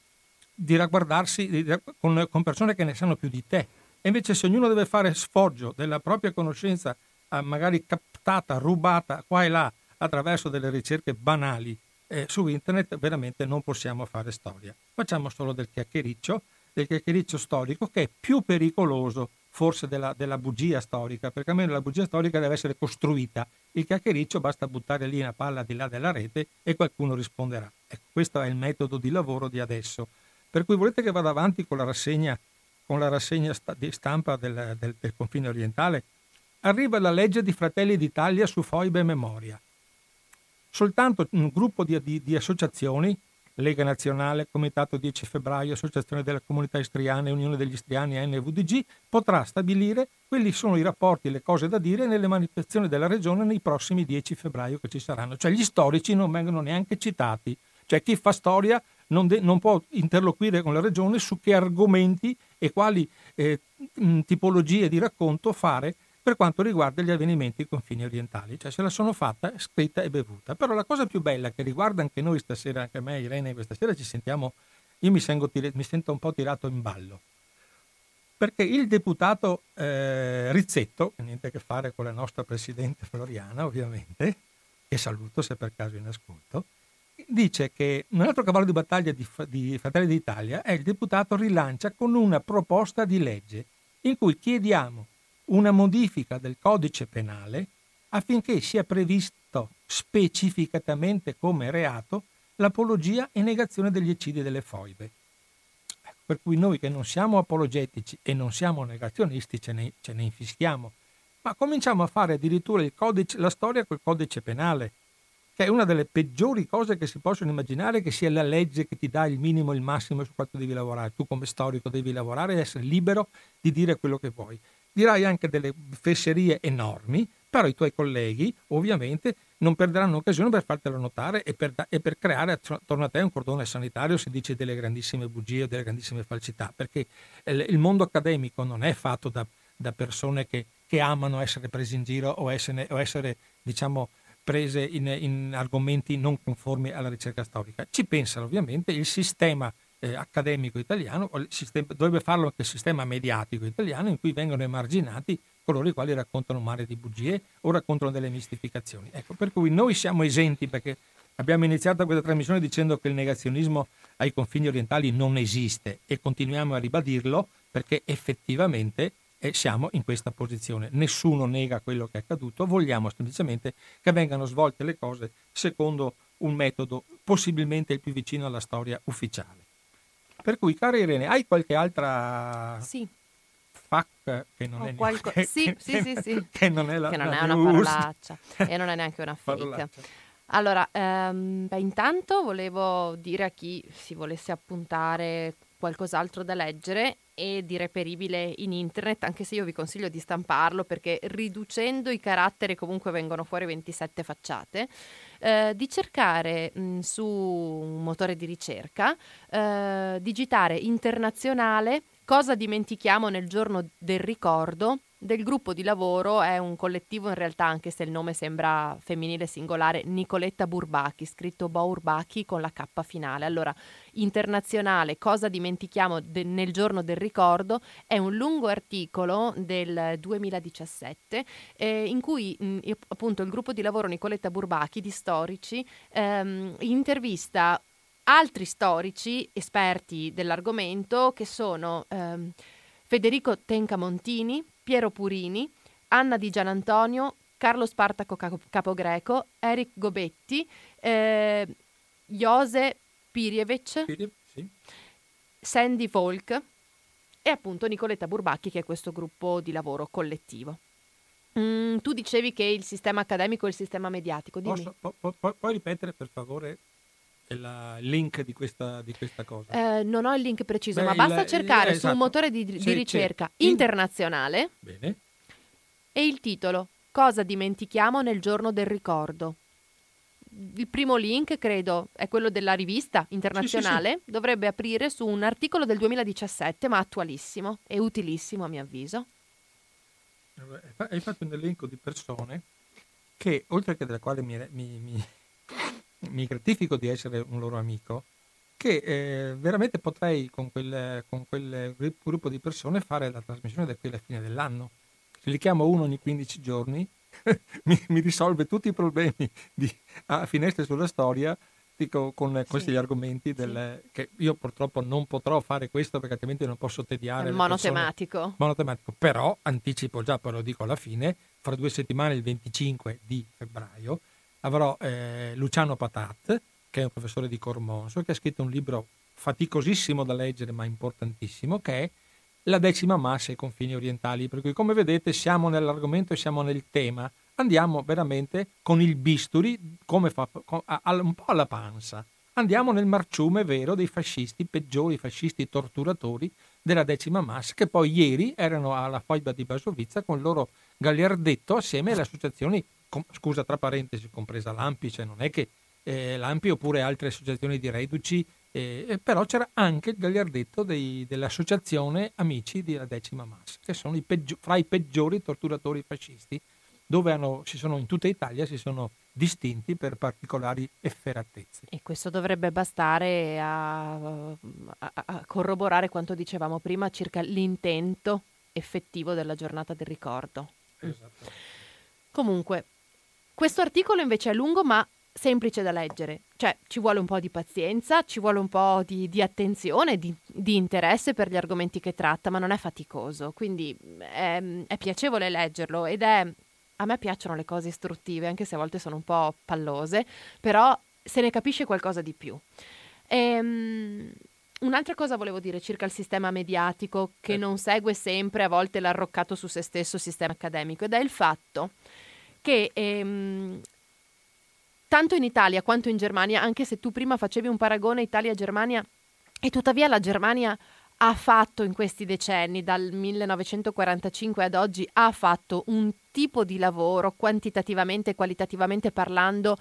di ragguardarsi di, con, con persone che ne sanno più di te. E invece se ognuno deve fare sfoggio della propria conoscenza magari captata, rubata qua e là attraverso delle ricerche banali eh, su internet, veramente non possiamo fare storia. Facciamo solo del chiacchiericcio, del chiacchiericcio storico che è più pericoloso forse della, della, bugia storica, perché almeno la bugia storica deve essere costruita. Il chiacchiericcio basta buttare lì una palla di là della rete e qualcuno risponderà. Ecco, questo è il metodo di lavoro di adesso. Per cui volete che vada avanti con la rassegna, con la rassegna sta, di stampa del, del, del confine orientale? arriva la legge di Fratelli d'Italia su foibe e memoria. Soltanto un gruppo di, di, di associazioni, Lega Nazionale, Comitato 10 Febbraio, Associazione della Comunità Istriana Unione degli Istriani NVDG, potrà stabilire quelli sono i rapporti e le cose da dire nelle manifestazioni della Regione nei prossimi 10 febbraio che ci saranno. Cioè gli storici non vengono neanche citati. Cioè chi fa storia non, de- non può interloquire con la Regione su che argomenti e quali eh, tipologie di racconto fare per quanto riguarda gli avvenimenti ai confini orientali, cioè se la sono fatta, scritta e bevuta. Però la cosa più bella che riguarda anche noi stasera, anche me, Irene, questa sera ci sentiamo, io mi, tir- mi sento un po' tirato in ballo, perché il deputato eh, Rizzetto, che niente a che fare con la nostra presidente Floriana ovviamente, che saluto se per caso in ascolto, dice che un altro cavallo di battaglia di, di Fratelli d'Italia è il deputato rilancia con una proposta di legge in cui chiediamo una modifica del codice penale affinché sia previsto specificatamente come reato l'apologia e negazione degli eccidi delle foibe. Ecco, per cui noi che non siamo apologetici e non siamo negazionisti ce ne, ce ne infischiamo, ma cominciamo a fare addirittura codice, la storia col codice penale, che è una delle peggiori cose che si possono immaginare che sia la legge che ti dà il minimo e il massimo su quanto devi lavorare. Tu come storico devi lavorare e essere libero di dire quello che vuoi dirai anche delle fesserie enormi, però i tuoi colleghi ovviamente non perderanno occasione per fartelo notare e per, e per, creare attorno a te un cordone sanitario se dici delle grandissime bugie o delle grandissime falsità, perché il mondo accademico non è fatto da, da persone che, che, amano essere presi in giro o essere, o essere diciamo, prese in, in argomenti non conformi alla ricerca storica. Ci pensano ovviamente il sistema eh, accademico italiano, sistema, dovrebbe farlo anche il sistema mediatico italiano in cui vengono emarginati coloro i quali raccontano mare di bugie o raccontano delle mistificazioni. Ecco, per cui noi siamo esenti perché abbiamo iniziato questa trasmissione dicendo che il negazionismo ai confini orientali non esiste e continuiamo a ribadirlo perché effettivamente eh, siamo in questa posizione. Nessuno nega quello che è accaduto, vogliamo semplicemente che vengano svolte le cose secondo un metodo possibilmente il più vicino alla storia ufficiale. Per cui, cara Irene, hai qualche altra sì. FAC che non, è, qualco... sì, sì, sì, che non è, la, che non la è una parolaccia e non è neanche una fake. Allora, ehm, beh, intanto volevo dire a chi si volesse appuntare qualcos'altro da leggere e di reperibile in internet, anche se io vi consiglio di stamparlo perché riducendo i caratteri comunque vengono fuori 27 facciate, eh, di cercare mh, su un motore di ricerca, eh, digitare internazionale, cosa dimentichiamo nel giorno del ricordo del gruppo di lavoro è un collettivo in realtà, anche se il nome sembra femminile singolare, Nicoletta Burbacchi, scritto Bourbacchi con la K finale. Allora, internazionale, cosa dimentichiamo de- nel giorno del ricordo, è un lungo articolo del 2017 eh, in cui mh, appunto il gruppo di lavoro Nicoletta Burbacchi di storici ehm, intervista altri storici esperti dell'argomento che sono ehm, Federico Tenca Montini, Piero Purini, Anna Di Gianantonio, Carlo Spartaco Capogreco, Eric Gobetti, eh, Jose Pirjevic, sì. Sandy Folk e appunto Nicoletta Burbacchi che è questo gruppo di lavoro collettivo. Mm, tu dicevi che il sistema accademico e il sistema mediatico. Posso, po, po, puoi ripetere per favore il link di questa, di questa cosa? Eh, non ho il link preciso, Beh, ma basta il, cercare eh, esatto. su un esatto. motore di, di ricerca c'è. internazionale Bene. e il titolo Cosa dimentichiamo nel giorno del ricordo. Il primo link, credo, è quello della rivista internazionale. Sì, sì, sì. Dovrebbe aprire su un articolo del 2017, ma attualissimo e utilissimo a mio avviso. Hai fatto un elenco di persone che, oltre che delle quali mi, mi, mi mi gratifico di essere un loro amico, che eh, veramente potrei con quel, con quel, gruppo di persone fare la trasmissione da qui alla fine dell'anno. Se li chiamo uno ogni 15 giorni, mi, mi, risolve tutti i problemi di, a finestre sulla storia dico, con questi sì. argomenti del, sì. che io purtroppo non potrò fare questo perché altrimenti non posso tediare. È monotematico. Monotematico, però anticipo già, poi lo dico alla fine, fra due settimane, il 25 di febbraio, avrò eh, Luciano Patat, che è un professore di Cormonso, che ha scritto un libro faticosissimo da leggere ma importantissimo, che è La decima massa e i confini orientali. Per cui, come vedete, siamo nell'argomento e siamo nel tema. Andiamo veramente con il bisturi, come fa, un po' alla panza. Andiamo nel marciume vero dei fascisti, peggiori fascisti torturatori della decima massa, che poi ieri erano alla foiba di Basovizza con il loro gagliardetto assieme alle associazioni com- scusa tra parentesi, compresa l'AMPI, cioè non è che eh, l'AMPI oppure altre associazioni di reduci, eh, però c'era anche il gagliardetto dei, dell'associazione Amici della Decima Massa, che sono i peggio- fra i peggiori torturatori fascisti, dove hanno, si sono, in tutta Italia si sono distinti per particolari efferatezze. E questo dovrebbe bastare a, a, a corroborare quanto dicevamo prima circa l'intento effettivo della giornata del ricordo. Esatto. Comunque, questo articolo invece è lungo ma semplice da leggere, cioè ci vuole un po' di pazienza, ci vuole un po' di, di attenzione, di, di, interesse per gli argomenti che tratta, ma non è faticoso, quindi è, è piacevole leggerlo ed è... A me piacciono le cose istruttive, anche se a volte sono un po' pallose, però se ne capisce qualcosa di più. Ehm, un'altra cosa volevo dire circa il sistema mediatico che eh. non segue sempre a volte l'arroccato su se stesso sistema accademico ed è il fatto che ehm, tanto in Italia quanto in Germania, anche se tu prima facevi un paragone Italia-Germania, e tuttavia la Germania ha fatto in questi decenni, dal 1945 ad oggi, ha fatto un tipo di lavoro quantitativamente e qualitativamente parlando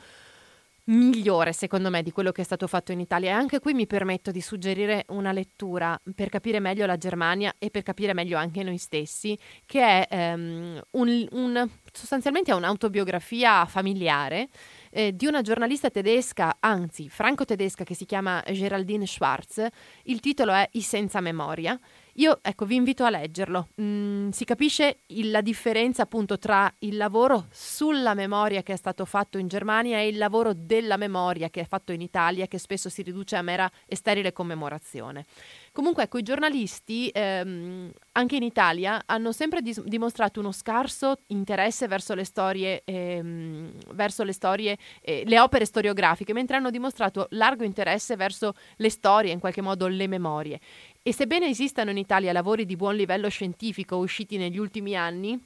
migliore secondo me di quello che è stato fatto in Italia e anche qui mi permetto di suggerire una lettura per capire meglio la Germania e per capire meglio anche noi stessi che è um, un, un, sostanzialmente un'autobiografia familiare eh, di una giornalista tedesca, anzi franco-tedesca che si chiama Geraldine Schwarz. Il titolo è I senza memoria io ecco, vi invito a leggerlo. Mm, si capisce il, la differenza appunto tra il lavoro sulla memoria che è stato fatto in Germania e il lavoro della memoria che è fatto in Italia, che spesso si riduce a mera e sterile commemorazione. Comunque, ecco, i giornalisti ehm, anche in Italia hanno sempre dis- dimostrato uno scarso interesse verso le storie, ehm, verso le storie, eh, le opere storiografiche, mentre hanno dimostrato largo interesse verso le storie, in qualche modo le memorie. E sebbene esistano in Italia lavori di buon livello scientifico usciti negli ultimi anni,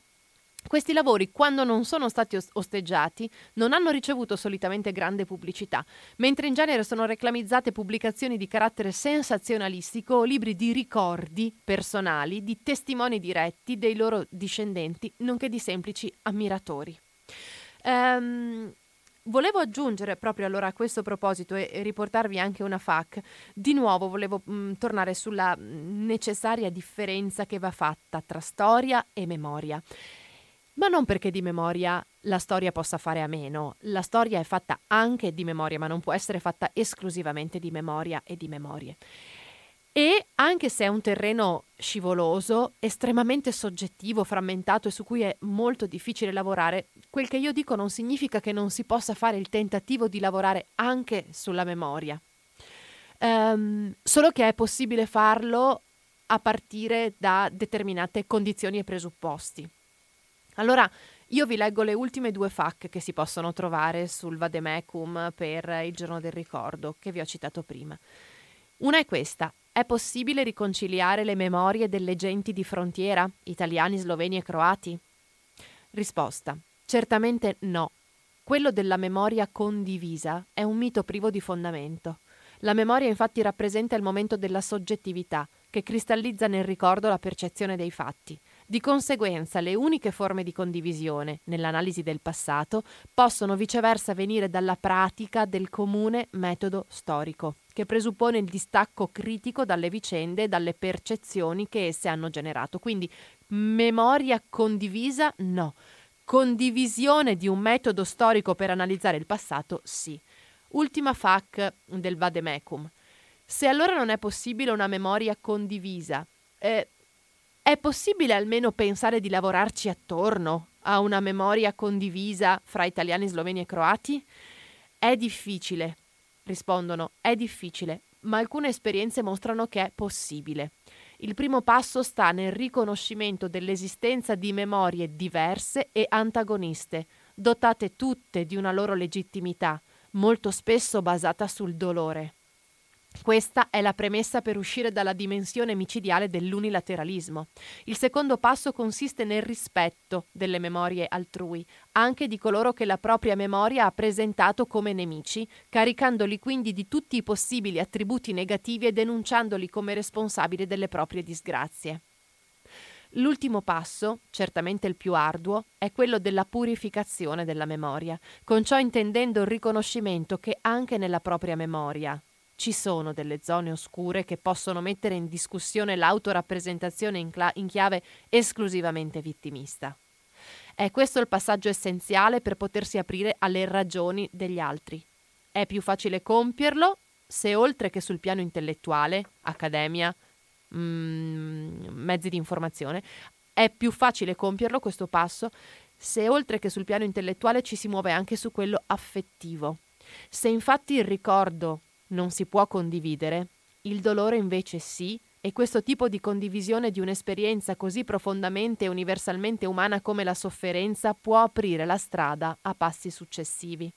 Questi lavori, quando non sono stati osteggiati, non hanno ricevuto solitamente grande pubblicità, mentre in genere sono reclamizzate pubblicazioni di carattere sensazionalistico o libri di ricordi personali di testimoni diretti dei loro discendenti, nonché di semplici ammiratori. Um, Volevo aggiungere proprio allora a questo proposito e, riportarvi anche una FAC. Di nuovo volevo mh, mm, tornare sulla mm, necessaria differenza che va fatta tra storia e memoria. Ma non perché di memoria la storia possa fare a meno. La storia è fatta anche di memoria, ma non può essere fatta esclusivamente di memoria e di memorie. E anche se è un terreno scivoloso, estremamente soggettivo, frammentato e su cui è molto difficile lavorare, quel che io dico non significa che non si possa fare il tentativo di lavorare anche sulla memoria. Um, solo che è possibile farlo a partire da determinate condizioni e presupposti. Allora, io vi leggo le ultime due FAC che si possono trovare sul Vademecum per il giorno del ricordo, che vi ho citato prima. Una è questa. È possibile riconciliare le memorie delle genti di frontiera, italiani, sloveni e croati? Risposta. Certamente no. Quello della memoria condivisa è un mito privo di fondamento. La memoria infatti rappresenta il momento della soggettività, che cristallizza nel ricordo la percezione dei fatti. Di conseguenza, le uniche forme di condivisione, nell'analisi del passato, possono viceversa venire dalla pratica del comune metodo storico, che presuppone il distacco critico dalle vicende e dalle percezioni che esse hanno generato. Quindi memoria condivisa no. Condivisione di un metodo storico per analizzare il passato sì. Ultima FAC del Vademecum. Se allora non è possibile una memoria condivisa, eh, è possibile almeno pensare di lavorarci attorno a una memoria condivisa fra italiani, sloveni e croati? È difficile, rispondono, è difficile, ma alcune esperienze mostrano che è possibile. Il primo passo sta nel riconoscimento dell'esistenza di memorie diverse e antagoniste, dotate tutte di una loro legittimità, molto spesso basata sul dolore. Questa è la premessa per uscire dalla dimensione micidiale dell'unilateralismo. Il secondo passo consiste nel rispetto delle memorie altrui, anche di coloro che la propria memoria ha presentato come nemici, caricandoli quindi di tutti i possibili attributi negativi e denunciandoli come responsabili delle proprie disgrazie. L'ultimo passo, certamente il più arduo, è quello della purificazione della memoria, con ciò intendendo il riconoscimento che anche nella propria memoria, ci sono delle zone oscure che possono mettere in discussione l'autorappresentazione in, cla- in chiave esclusivamente vittimista. È questo il passaggio essenziale per potersi aprire alle ragioni degli altri. È più facile compierlo se oltre che sul piano intellettuale, accademia, mm, mezzi di informazione, è più facile compierlo questo passo se oltre che sul piano intellettuale ci si muove anche su quello affettivo. Se infatti il ricordo non si può condividere, il dolore invece sì, e questo tipo di condivisione di un'esperienza così profondamente e universalmente umana come la sofferenza può aprire la strada a passi successivi.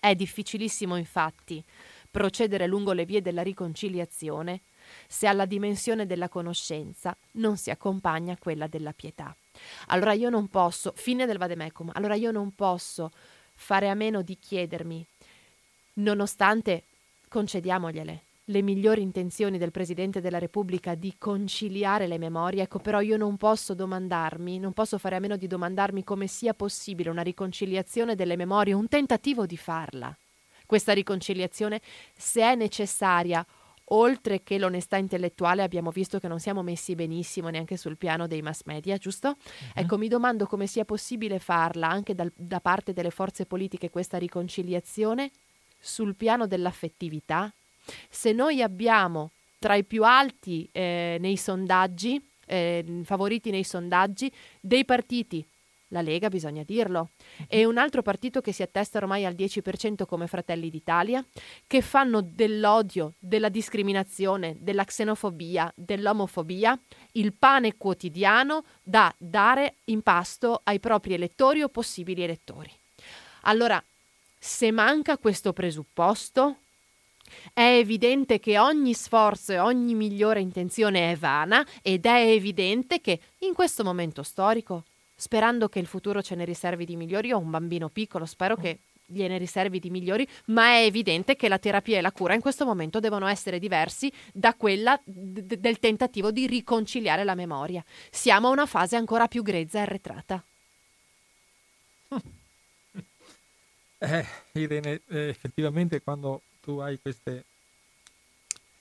È difficilissimo, infatti, procedere lungo le vie della riconciliazione se alla dimensione della conoscenza non si accompagna quella della pietà. Allora io non posso, fine del vademecum, allora io non posso fare a meno di chiedermi, nonostante concediamogliele le migliori intenzioni del Presidente della Repubblica di conciliare le memorie, ecco però io non posso domandarmi, non posso fare a meno di domandarmi come sia possibile una riconciliazione delle memorie, un tentativo di farla. Questa riconciliazione, se è necessaria, oltre che l'onestà intellettuale, abbiamo visto che non siamo messi benissimo neanche sul piano dei mass media, giusto? Uh-huh. Ecco, mi domando come sia possibile farla anche dal, da parte delle forze politiche questa riconciliazione sul piano dell'affettività, se noi abbiamo tra i più alti eh, nei sondaggi, eh, favoriti nei sondaggi, dei partiti, la Lega bisogna dirlo, e un altro partito che si attesta ormai al 10% come Fratelli d'Italia, che fanno dell'odio, della discriminazione, della xenofobia, dell'omofobia il pane quotidiano da dare in pasto ai propri elettori o possibili elettori. Allora, se manca questo presupposto, è evidente che ogni sforzo e ogni migliore intenzione è vana ed è evidente che in questo momento storico sperando che il futuro ce ne riservi di migliori. Io ho un bambino piccolo, spero che gliene riservi di migliori, ma è evidente che la terapia e la cura in questo momento devono essere diversi da quella d- del tentativo di riconciliare la memoria. Siamo a una fase ancora più grezza e arretrata. Eh, Irene, eh, effettivamente quando tu hai queste,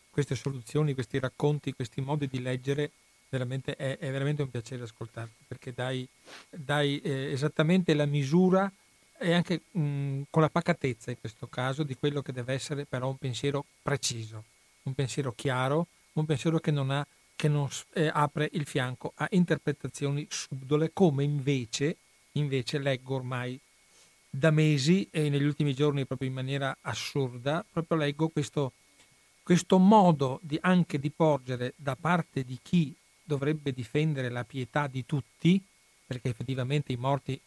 queste soluzioni, questi racconti, questi modi di leggere, veramente è, è veramente un piacere ascoltarti perché dai, dai eh, esattamente la misura e anche mh, con la pacatezza in questo caso di quello che deve essere però un pensiero preciso, un pensiero chiaro, un pensiero che non, ha, che non eh, apre il fianco a interpretazioni subdole come invece, invece leggo ormai da mesi e negli ultimi giorni proprio in maniera assurda, proprio leggo questo, questo modo di, anche di porgere da parte di chi dovrebbe difendere la pietà di tutti, perché effettivamente i morti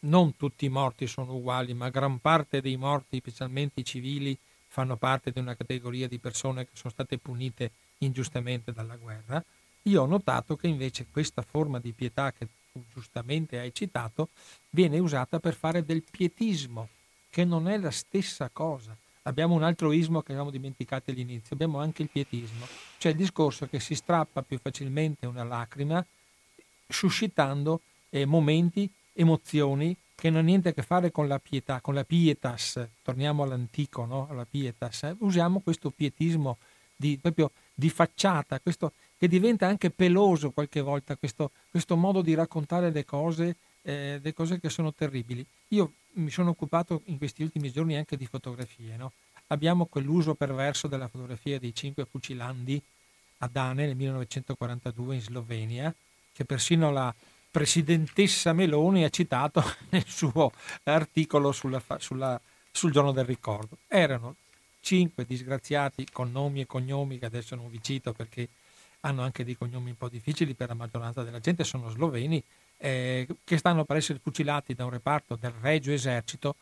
non tutti i morti sono uguali, ma gran parte dei morti, specialmente i civili, fanno parte di una categoria di persone che sono state punite ingiustamente dalla guerra, io ho notato che invece questa forma di pietà che giustamente hai citato viene usata per fare del pietismo, che non è la stessa cosa. Abbiamo un altro ismo che avevamo dimenticato all'inizio, abbiamo anche il pietismo, cioè il discorso che si strappa più facilmente una lacrima suscitando eh, momenti emozioni che non hanno niente a che fare con la pietà, con la pietas, torniamo all'antico, no? alla pietas, eh? usiamo questo pietismo di, proprio di facciata, questo, che diventa anche peloso qualche volta, questo, questo modo di raccontare le cose, eh, le cose che sono terribili. Io mi sono occupato in questi ultimi giorni anche di fotografie, no? abbiamo quell'uso perverso della fotografia dei cinque fucilandi a Dane nel 1942 in Slovenia, che persino la, presidentessa Meloni ha citato nel suo articolo sulla, sulla, sul giorno del ricordo. Erano cinque disgraziati con nomi e cognomi che adesso non vi cito perché hanno anche dei cognomi un po' difficili per la maggioranza della gente, sono sloveni, eh, che stanno per essere fucilati da un reparto del Regio Esercito,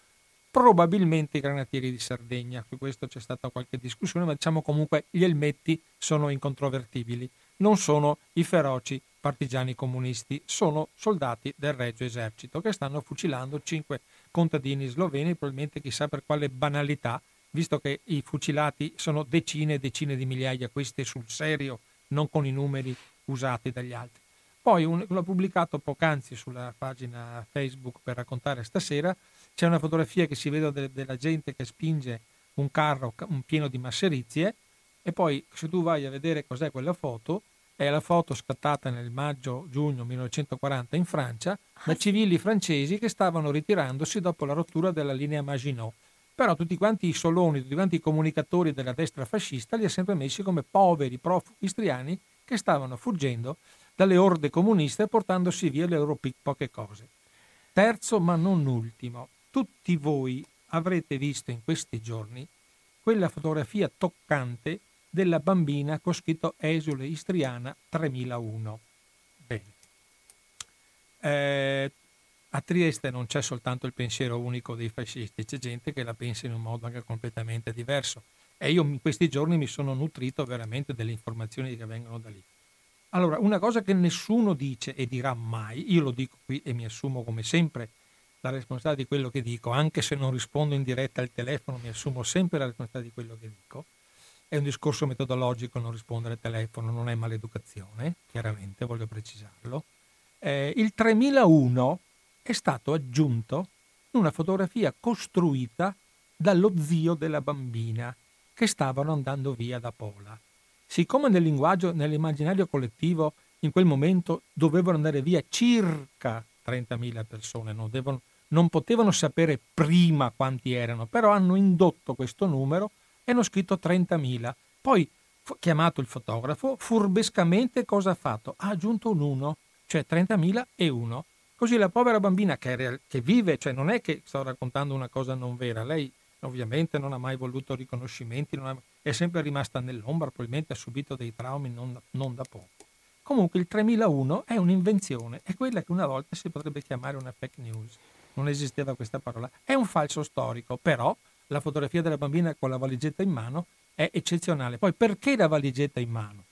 probabilmente i granatieri di Sardegna. Su questo c'è stata qualche discussione, ma diciamo comunque gli elmetti sono incontrovertibili, non sono i feroci partigiani comunisti, sono soldati del Regio Esercito che stanno fucilando cinque contadini sloveni, probabilmente chissà per quale banalità, visto che i fucilati sono decine e decine di migliaia, questi sul serio, non con i numeri usati dagli altri. Poi un, l'ho pubblicato poc'anzi sulla pagina Facebook per raccontare stasera, c'è una fotografia che si vede de, della gente che spinge un carro un pieno di masserizie e poi se tu vai a vedere cos'è quella foto, è la foto scattata nel maggio-giugno 1940 in Francia da civili francesi che stavano ritirandosi dopo la rottura della linea Maginot. Però tutti quanti i soloni, tutti quanti i comunicatori della destra fascista li ha sempre messi come poveri profughi istriani che stavano fuggendo dalle orde comuniste portandosi via le loro poche cose. Terzo, ma non ultimo, tutti voi avrete visto in questi giorni quella fotografia toccante della bambina con scritto Esule Istriana 3001. Bene. Eh, a Trieste non c'è soltanto il pensiero unico dei fascisti, c'è gente che la pensa in un modo anche completamente diverso. E io in questi giorni mi sono nutrito veramente delle informazioni che vengono da lì. Allora, una cosa che nessuno dice e dirà mai, io lo dico qui e mi assumo come sempre la responsabilità di quello che dico, anche se non rispondo in diretta al telefono, mi assumo sempre la responsabilità di quello che dico è un discorso metodologico non rispondere al telefono, non è maleducazione, chiaramente voglio precisarlo. Eh, il 3001 è stato aggiunto una fotografia costruita dallo zio della bambina che stavano andando via da Pola. Siccome nel linguaggio, nell'immaginario collettivo, in quel momento dovevano andare via circa 30.000 persone, non, devono, non potevano sapere prima quanti erano, però hanno indotto questo numero e hanno scritto 30.000. Poi, chiamato il fotografo, furbescamente cosa ha fatto? Ha aggiunto un 1, cioè 30.000 e 1. Così la povera bambina che, che vive, cioè non è che sto raccontando una cosa non vera, lei ovviamente non ha mai voluto riconoscimenti, ha, è sempre rimasta nell'ombra, probabilmente ha subito dei traumi non, non da poco. Comunque il 3001 è un'invenzione, è quella che una volta si potrebbe chiamare una fake news. Non esisteva questa parola. È un falso storico, però la fotografia della bambina con la valigetta in mano è eccezionale. Poi perché la valigetta in mano?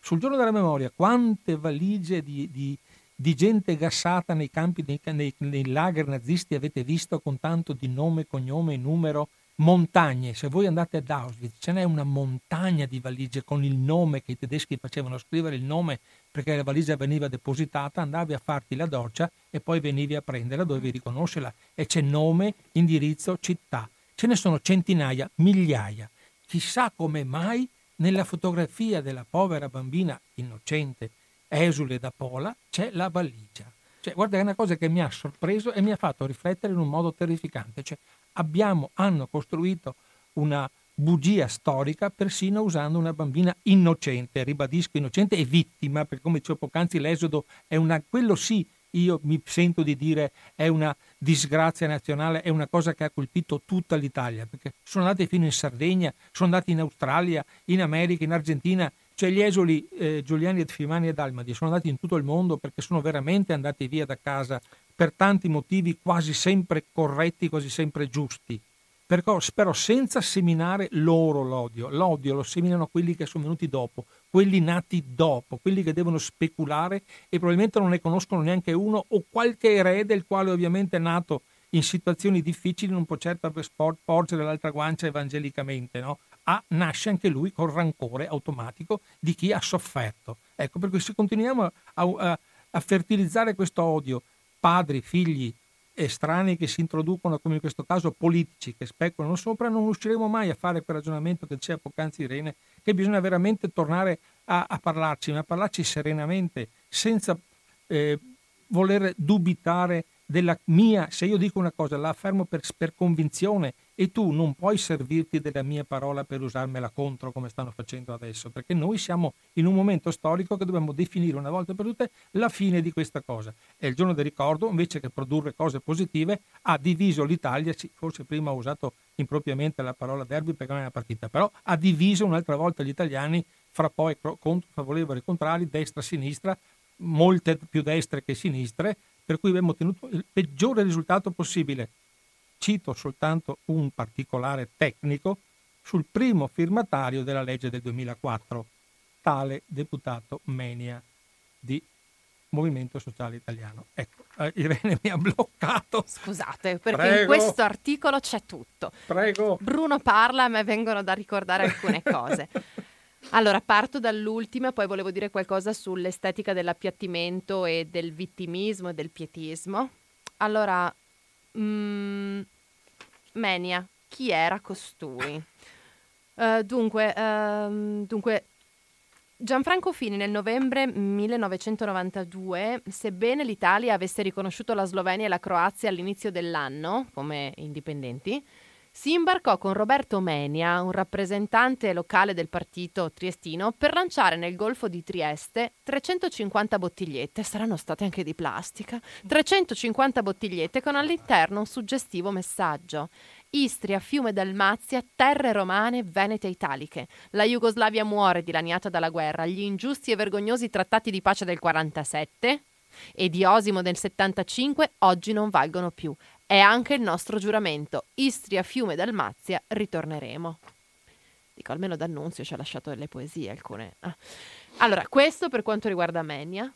Sul giorno della memoria, quante valigie di, di, di gente gassata nei campi, nei, nei, nei lager nazisti, avete visto con tanto di nome, cognome e numero, montagne. Se voi andate ad Auschwitz, ce n'è una montagna di valigie con il nome che i tedeschi facevano scrivere il nome perché la valigia veniva depositata, andavi a farti la doccia e poi venivi a prenderla, dovevi riconoscerla e c'è nome, indirizzo, città. Ce ne sono centinaia, migliaia. Chissà come mai nella fotografia della povera bambina innocente, esule da Pola, c'è la valigia. Cioè, guarda, è una cosa che mi ha sorpreso e mi ha fatto riflettere in un modo terrificante. Cioè, abbiamo, hanno costruito una bugia storica persino usando una bambina innocente, ribadisco innocente e vittima, perché come dicevo poc'anzi l'esodo è una, quello sì, io mi sento di dire è una disgrazia nazionale, è una cosa che ha colpito tutta l'Italia, perché sono andati fino in Sardegna, sono andati in Australia, in America, in Argentina, cioè gli esuli eh, Giuliani, Fimani e Dalmadi sono andati in tutto il mondo perché sono veramente andati via da casa per tanti motivi quasi sempre corretti, quasi sempre giusti. Però senza seminare loro l'odio. L'odio lo seminano quelli che sono venuti dopo, quelli nati dopo, quelli che devono speculare e probabilmente non ne conoscono neanche uno o qualche erede, il quale ovviamente è nato in situazioni difficili, non può certo porgere l'altra guancia evangelicamente, no? Ah, nasce anche lui col rancore automatico di chi ha sofferto. Ecco, per cui se continuiamo a, a, a fertilizzare questo odio, padri, figli, estranei che si introducono, come in questo caso politici che speculano sopra, non riusciremo mai a fare quel ragionamento che diceva poc'anzi Irene, che bisogna veramente tornare a, a parlarci, ma a parlarci serenamente, senza eh, voler dubitare della mia, se io dico una cosa la affermo per, per, convinzione e tu non puoi servirti della mia parola per usarmela contro come stanno facendo adesso, perché noi siamo in un momento storico che dobbiamo definire una volta per tutte la fine di questa cosa. E il giorno del ricordo, invece che produrre cose positive, ha diviso l'Italia, forse prima ho usato impropriamente la parola derby perché non è una partita, però ha diviso un'altra volta gli italiani fra poi favorevoli e contrari, destra e sinistra, molte più destre che sinistre, per cui abbiamo ottenuto il peggiore risultato possibile. Cito soltanto un particolare tecnico sul primo firmatario della legge del 2004, tale deputato Menia di Movimento Sociale Italiano. Ecco, eh, Irene mi ha bloccato. Scusate, perché Prego. in questo articolo c'è tutto. Prego. Bruno parla, a me vengono da ricordare alcune cose. Allora, parto dall'ultima, poi volevo dire qualcosa sull'estetica dell'appiattimento e del vittimismo e del pietismo. Allora, mm, Menia, chi era costui? Uh, dunque, uh, dunque, Gianfranco Fini nel novembre 1992, sebbene l'Italia avesse riconosciuto la Slovenia e la Croazia all'inizio dell'anno come indipendenti, si imbarcò con Roberto Menia, un rappresentante locale del partito triestino, per lanciare nel Golfo di Trieste 350 bottigliette, saranno state anche di plastica, 350 bottigliette con all'interno un suggestivo messaggio. Istria, Fiume Dalmazia, terre romane, venete italiche. La Jugoslavia muore dilaniata dalla guerra, gli ingiusti e vergognosi trattati di pace del 47 e di Osimo del 75 oggi non valgono più. È anche il nostro giuramento. Istria, Fiume, Dalmazia, ritorneremo. Dico, almeno D'Annunzio ci ha lasciato delle poesie, alcune. Ah. Allora, questo per quanto riguarda Menia.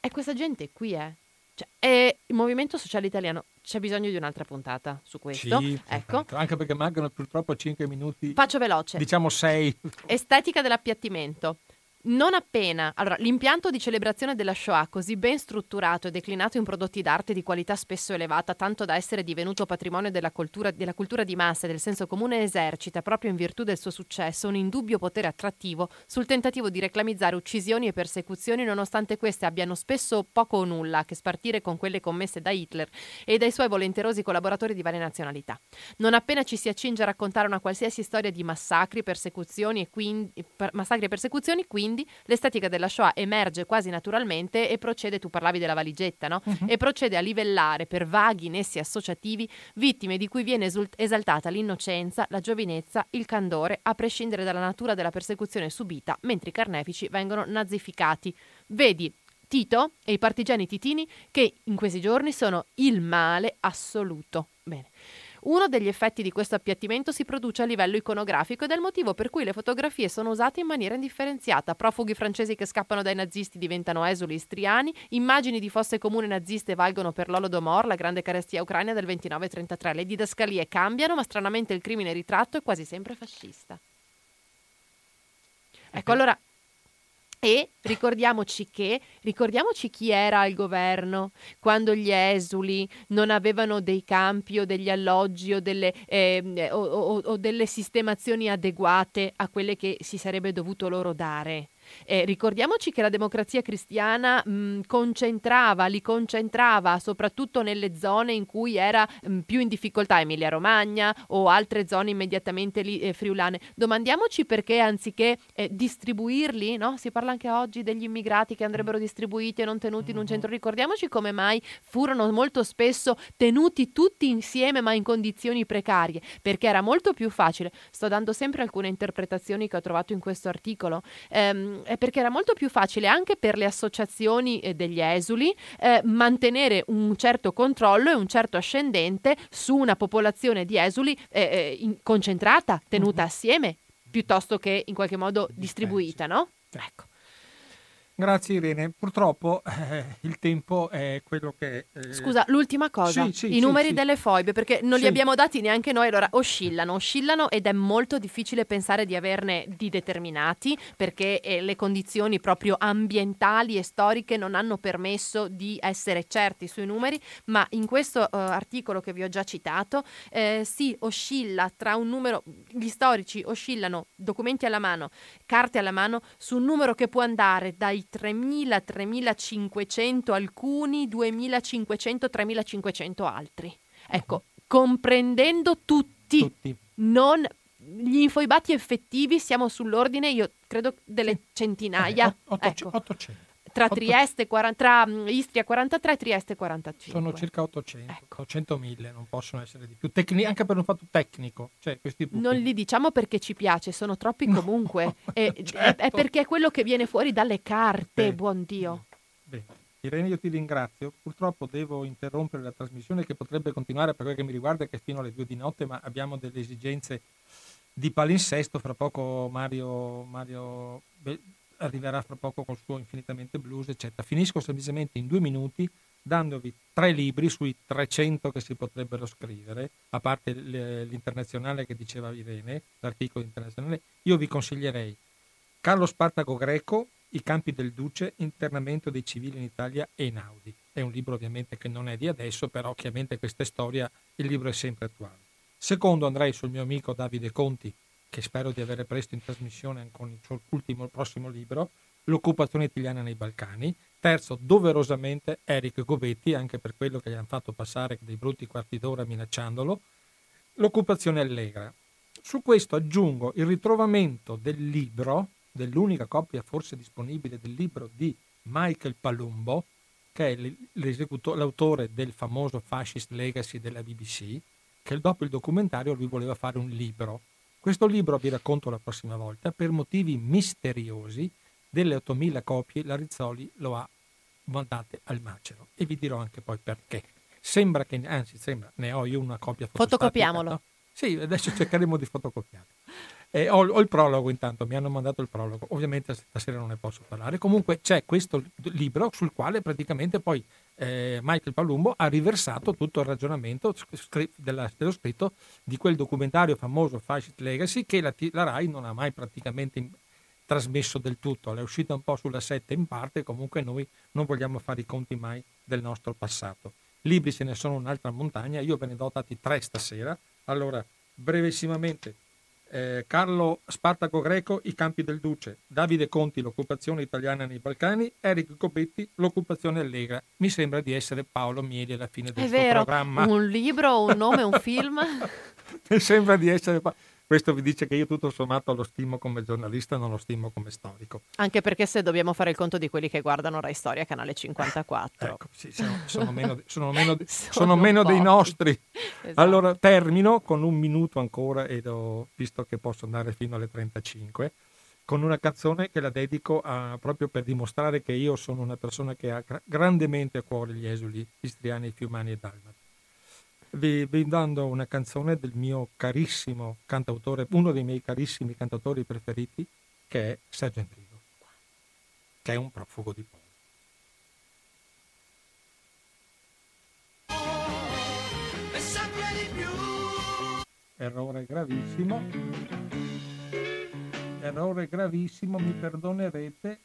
E questa gente qui è... Cioè, è il Movimento Sociale Italiano. C'è bisogno di un'altra puntata su questo. Sì, ecco. Anche perché mancano purtroppo 5 minuti. Faccio veloce. Diciamo 6. Estetica dell'appiattimento. Non appena, allora, l'impianto di celebrazione della Shoah, così ben strutturato e declinato in prodotti d'arte di qualità spesso elevata, tanto da essere divenuto patrimonio della cultura, della cultura di massa e del senso comune, esercita, proprio in virtù del suo successo, un indubbio potere attrattivo sul tentativo di reclamizzare uccisioni e persecuzioni, nonostante queste abbiano spesso poco o nulla a che spartire con quelle commesse da Hitler e dai suoi volenterosi collaboratori di varie nazionalità. Non appena ci si accinge a raccontare una qualsiasi storia di massacri, persecuzioni e quindi, per, massacri e persecuzioni, quindi quindi l'estetica della Shoah emerge quasi naturalmente e procede, tu parlavi della valigetta, no? Uh-huh. E procede a livellare per vaghi nessi associativi vittime di cui viene esaltata l'innocenza, la giovinezza, il candore, a prescindere dalla natura della persecuzione subita, mentre i carnefici vengono nazificati. Vedi Tito e i partigiani titini che in questi giorni sono il male assoluto. Bene. Uno degli effetti di questo appiattimento si produce a livello iconografico ed è il motivo per cui le fotografie sono usate in maniera indifferenziata. Profughi francesi che scappano dai nazisti diventano esuli istriani, immagini di fosse comune naziste valgono per l'Olodomor, la grande carestia ucraina del 29-33. Le didascalie cambiano, ma stranamente il crimine ritratto è quasi sempre fascista. Ecco, allora e ricordiamoci che, ricordiamoci chi era al governo quando gli esuli non avevano dei campi o degli alloggi o delle, eh, o, o, o delle sistemazioni adeguate a quelle che si sarebbe dovuto loro dare. Eh, ricordiamoci che la democrazia cristiana mh, concentrava, li concentrava soprattutto nelle zone in cui era mh, più in difficoltà, Emilia Romagna o altre zone immediatamente lì, eh, friulane. Domandiamoci perché anziché eh, distribuirli, no? si parla anche oggi degli immigrati che andrebbero distribuiti e non tenuti in un mm-hmm. centro, ricordiamoci come mai furono molto spesso tenuti tutti insieme ma in condizioni precarie, perché era molto più facile. Sto dando sempre alcune interpretazioni che ho trovato in questo articolo. Ehm, è perché era molto più facile anche per le associazioni eh, degli esuli eh, mantenere un certo controllo e un certo ascendente su una popolazione di esuli eh, eh in, concentrata, tenuta mm-hmm. assieme, piuttosto che in qualche modo distribuita, no? Ecco. Grazie Irene, purtroppo eh, il tempo è quello che... Eh... Scusa, l'ultima cosa, sì, sì, i sì, numeri delle foibe, perché non li abbiamo dati neanche noi, allora oscillano, oscillano ed è molto difficile pensare di averne di determinati, perché eh, le condizioni proprio ambientali e storiche non hanno permesso di essere certi sui numeri, ma in questo uh, articolo che vi ho già citato eh, si oscilla tra un numero, gli storici oscillano, documenti alla mano, carte alla mano, su un numero che può andare dai 3.000, 3.500 alcuni, 2.500, 3.500 altri. Ecco, comprendendo tutti, tutti. non gli infoibati effettivi siamo sull'ordine, io credo, delle centinaia. Eh, 800. Ecco. 800 tra, Trieste, 40, tra mm, Istria 43 e Trieste 45. Sono circa 800, ecco. 800.000, non possono essere di più, Tecni- anche per un fatto tecnico. Cioè non li diciamo perché ci piace, sono troppi no. comunque. e, certo. è, perché è quello che viene fuori dalle carte, Beh. buon Dio. Bene. Irene, io ti ringrazio. Purtroppo devo interrompere la trasmissione che potrebbe continuare per quel che mi riguarda, che è fino alle due di notte, ma abbiamo delle esigenze di palinsesto. Fra poco Mario, Mario arriverà fra poco col suo infinitamente blues, eccetera. Finisco semplicemente in due minuti dandovi tre libri sui 300 che si potrebbero scrivere, a parte l'internazionale che diceva Irene, l'articolo internazionale, io vi consiglierei Carlo Spartaco Greco, I campi del Duce, internamento dei civili in Italia e in Audi. È un libro ovviamente che non è di adesso, però chiaramente questa storia, il libro è sempre attuale. Secondo andrei sul mio amico Davide Conti, che spero di avere presto in trasmissione con il suo ultimo, il prossimo libro, L'occupazione italiana nei Balcani. Terzo, doverosamente, Eric Gobetti, anche per quello che gli hanno fatto passare dei brutti quarti d'ora minacciandolo, L'occupazione allegra. Su questo aggiungo il ritrovamento del libro, dell'unica copia forse disponibile del libro di Michael Palumbo, che è l'autore del famoso Fascist Legacy della BBC, che dopo il documentario lui voleva fare un libro questo libro vi racconto la prossima volta, per motivi misteriosi, delle 8.000 copie la Rizzoli lo ha mandate al macero e vi dirò anche poi perché. Sembra che, anzi sembra, ne ho io una copia Fotocopiamolo. No? Sì, adesso cercheremo di fotocopiarlo. Eh, ho, ho, il prologo intanto, mi hanno mandato il prologo, ovviamente stasera non ne posso parlare. Comunque c'è questo libro sul quale praticamente poi eh, Michael Palumbo ha riversato tutto il ragionamento dello scritto di quel documentario famoso Fascist Legacy che la, la RAI non ha mai praticamente trasmesso del tutto, è uscita un po' sulla 7 in parte, comunque noi non vogliamo fare i conti mai del nostro passato. Libri ce ne sono un'altra montagna, io ve ne do dati tre stasera, allora brevissimamente eh, Carlo Spartaco Greco, I campi del Duce, Davide Conti, l'occupazione italiana nei Balcani, Eric Copetti, l'occupazione allegra. Mi sembra di essere Paolo Mieli alla fine del È suo vero, programma. Un libro, un nome, un film. Mi sembra di essere questo vi dice che io tutto sommato lo stimo come giornalista, non lo stimo come storico. Anche perché se dobbiamo fare il conto di quelli che guardano Rai Storia, canale 54. ecco, sì, sono, sono, meno, sono, meno, sono meno dei nostri. esatto. Allora termino con un minuto ancora, ed ho visto che posso andare fino alle 35 con una canzone che la dedico a, proprio per dimostrare che io sono una persona che ha grandemente a cuore gli esuli istriani, fiumani e dalmati. Vi, vi dando una canzone del mio carissimo cantautore, uno dei miei carissimi cantautori preferiti, che è Sergio Endrigo, che è un profugo di più. Errore gravissimo. Errore gravissimo, mi perdonerete,